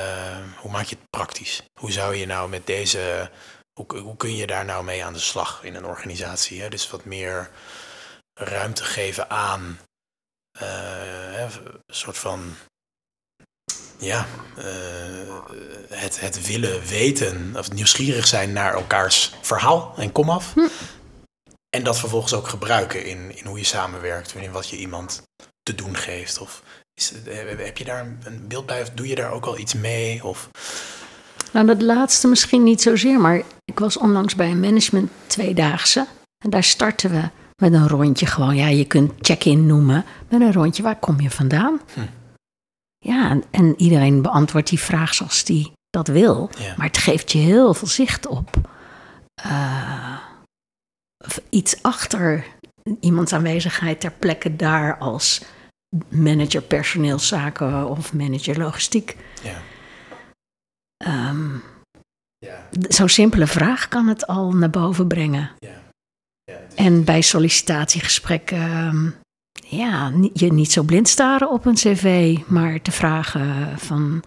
hoe maak je het praktisch? Hoe zou je nou met deze hoe, hoe kun je daar nou mee aan de slag in een organisatie? Hè? Dus wat meer ruimte geven aan uh, een soort van ja, uh, het, het willen weten of nieuwsgierig zijn naar elkaars verhaal en komaf. Hm. En dat vervolgens ook gebruiken in, in hoe je samenwerkt, in wat je iemand te doen geeft. Of is, heb je daar een beeld bij of doe je daar ook al iets mee? Of... Nou, dat laatste misschien niet zozeer, maar ik was onlangs bij een management tweedaagse. En daar starten we met een rondje gewoon. Ja, je kunt check-in noemen. Met een rondje, waar kom je vandaan? Hm. Ja, en, en, iedereen beantwoordt die vraag zoals die dat wil. Maar het geeft je heel veel zicht op uh, iets achter iemands aanwezigheid ter plekke daar als manager personeelszaken of manager logistiek. Ja. Um, ja. Zo'n simpele vraag kan het al naar boven brengen. Ja. Ja, en bij sollicitatiegesprekken, um, ja, je niet zo blind staren op een cv, maar te vragen van.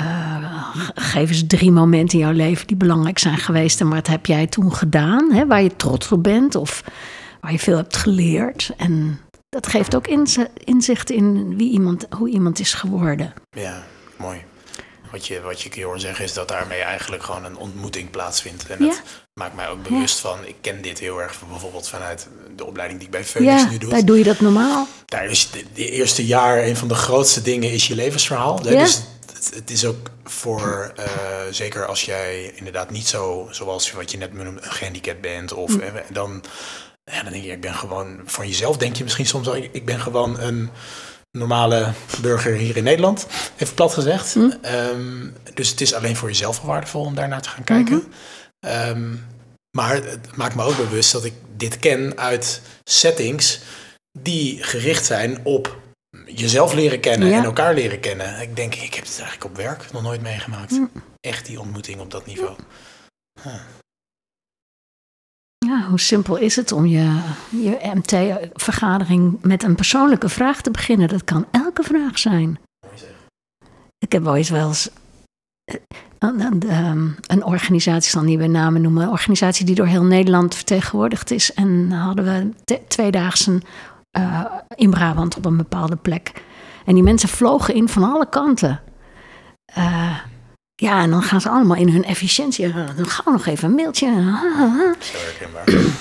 Uh, geef eens drie momenten in jouw leven die belangrijk zijn geweest en wat heb jij toen gedaan, hè, waar je trots op bent of waar je veel hebt geleerd. En dat geeft ook inzicht in wie iemand, hoe iemand is geworden. Ja, mooi. Wat je, wat je kunt zeggen is dat daarmee eigenlijk gewoon een ontmoeting plaatsvindt. En dat maakt mij ook bewust van, ik ken dit heel erg bijvoorbeeld vanuit de opleiding die ik bij Phoenix ja, nu doe. daar doe je dat normaal. Daar is de, de, eerste jaar een van de grootste dingen is je levensverhaal. Dus het, het is ook voor, uh, zeker als jij inderdaad niet zo, zoals wat je net noemde, gehandicapt bent. Of mm. dan, ja, dan denk je, ik ben gewoon, voor jezelf denk je misschien soms al, ik ben gewoon een normale burger hier in Nederland, even plat gezegd. Hm. Ehm, dus het is alleen voor jezelf waardevol om daarnaar te gaan kijken. Mhm. Ehm, maar het maakt me ook bewust dat ik dit ken uit settings die gericht zijn op jezelf leren kennen Ja. en elkaar leren kennen. Ik denk, ik heb het eigenlijk op werk nog nooit meegemaakt. Mm. Echt die ontmoeting op dat niveau. Ja, hoe simpel is het om je, je MT-vergadering met een persoonlijke vraag te beginnen? Dat kan elke vraag zijn. Ik heb ooit wel eens eh, ehm, een organisatie, zal niet bij namen noemen, een organisatie die door heel Nederland vertegenwoordigd is. En hadden we tweedaagse eh, in Brabant op een bepaalde plek. En die mensen vlogen in van alle kanten. Eh, ja, en dan gaan ze allemaal in hun efficiëntie. Dan gaan we nog even een mailtje.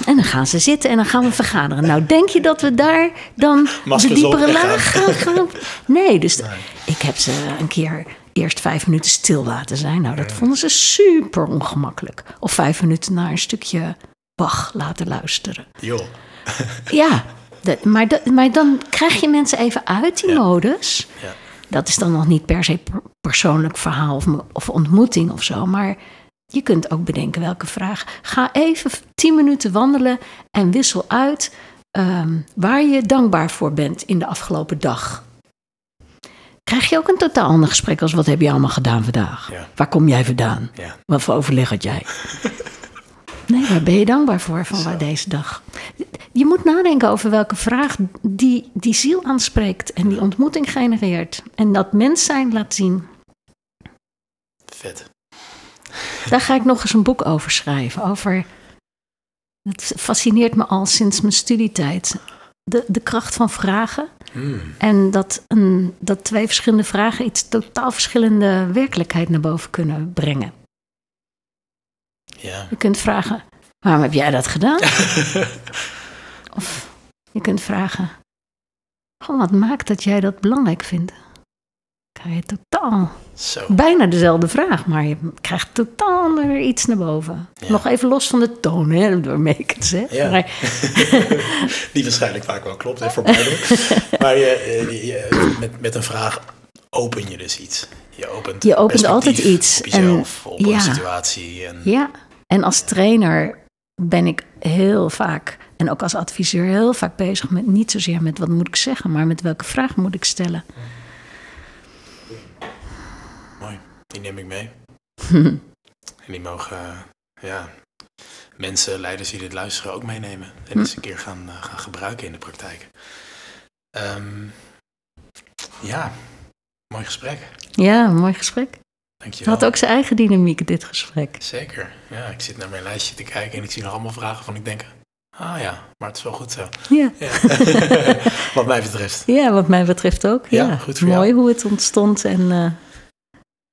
En dan gaan ze zitten en dan gaan we vergaderen. Nou, denk je dat we daar dan de Maskers diepere laag gaan, gaan? Nee, dus Nee. ik heb ze een keer eerst vijf minuten stil laten zijn. Nou, dat vonden ze super ongemakkelijk. Of vijf minuten naar een stukje Bach laten luisteren. Joh. Ja, dat- maar, dat- maar dan krijg je mensen even uit die Ja. modus. Ja. Dat is dan nog niet per se per- persoonlijk verhaal of, of ontmoeting of zo. Maar je kunt ook bedenken welke vraag. Ga even tien minuten wandelen en wissel uit ehm, waar je dankbaar voor bent in de afgelopen dag. Krijg je ook een totaal ander gesprek als wat heb je allemaal gedaan vandaag? Ja. Waar kom jij vandaan? Ja. Wat voor overleg had jij? Nee, waar ben je dankbaar voor van waar deze dag? Je moet nadenken over welke vraag die, die ziel aanspreekt en die ontmoeting genereert. En dat mens zijn laat zien. Vet. Daar ga ik nog eens een boek over schrijven. Over, het fascineert me al sinds mijn studietijd. De, de kracht van vragen. Hmm. En dat, een, dat twee verschillende vragen iets totaal verschillende werkelijkheid naar boven kunnen brengen. Ja. Je kunt vragen, waarom heb jij dat gedaan? Of je kunt vragen, gewoon wat maakt dat jij dat belangrijk vindt? Krijg je totaal, Zo. bijna dezelfde vraag, maar je krijgt totaal weer iets naar boven. Ja. Nog even los van de toon, hè, waarmee ik het zeg. Ja. Maar, Die waarschijnlijk vaak wel klopt, hè, voor beide. maar je, eh, je- met, met een vraag open je dus iets. Je opent, Je opent altijd iets. Op jezelf, En- op ja. een situatie. En, ja, en als trainer ben ik heel vaak, en ook als adviseur heel vaak bezig met niet zozeer met wat moet ik zeggen, maar met welke vraag moet ik stellen. Mooi, die neem ik mee. En die mogen eh, ja, mensen, leiders die dit luisteren ook meenemen. En Hm. eens een keer gaan, eh, gaan gebruiken in de praktijk. Ehm, ja, mooi gesprek. Ja, mooi gesprek. Het Dankjewel. had ook zijn eigen dynamiek, dit gesprek. Zeker. Ja, ik zit naar mijn lijstje te kijken en ik zie nog allemaal vragen van ik denk, ah ja, maar het is wel goed zo. Ja, Ja. Wat mij betreft. ja wat mij betreft ook. Ja, Ja, goed voor Mooi jou. hoe het ontstond en, eh,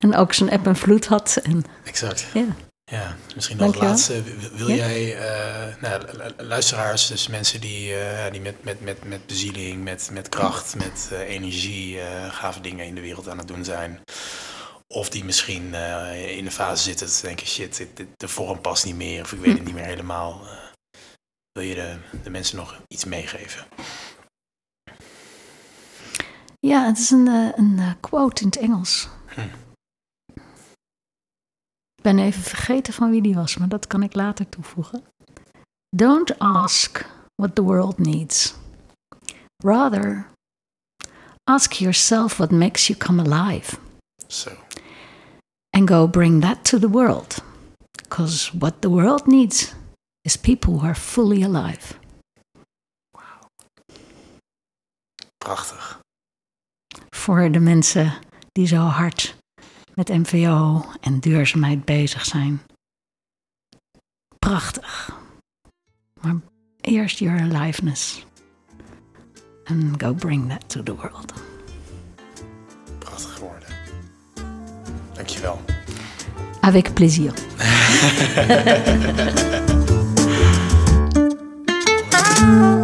en ook zijn app en vloed had. En, Exact. ja. Ja, misschien als laatste wil Ja. jij eh, nou, lu- lu- luisteraars, dus mensen die, eh, die met, met, met, met bezieling, met, met kracht, met eh, energie gave dingen in de wereld aan het doen zijn. Of die misschien in de fase zitten te denken, shit, dit, dit- de vorm past niet meer of ik weet het niet meer helemaal. wil je de, de mensen nog iets meegeven? ja, het is een, een quote in het Engels. Ik ben even vergeten van wie die was, maar dat kan ik later toevoegen. Don't ask what the world needs. Rather, ask yourself what makes you come alive. Zo, and go bring that to the world. Because what the world needs is people who are fully alive. prachtig. Voor de mensen die zo hard met MVO en duurzaamheid bezig zijn. Prachtig. Maar eerst your aliveness. And go bring that to the world. Prachtig woorden. Dankjewel. Avec plaisir.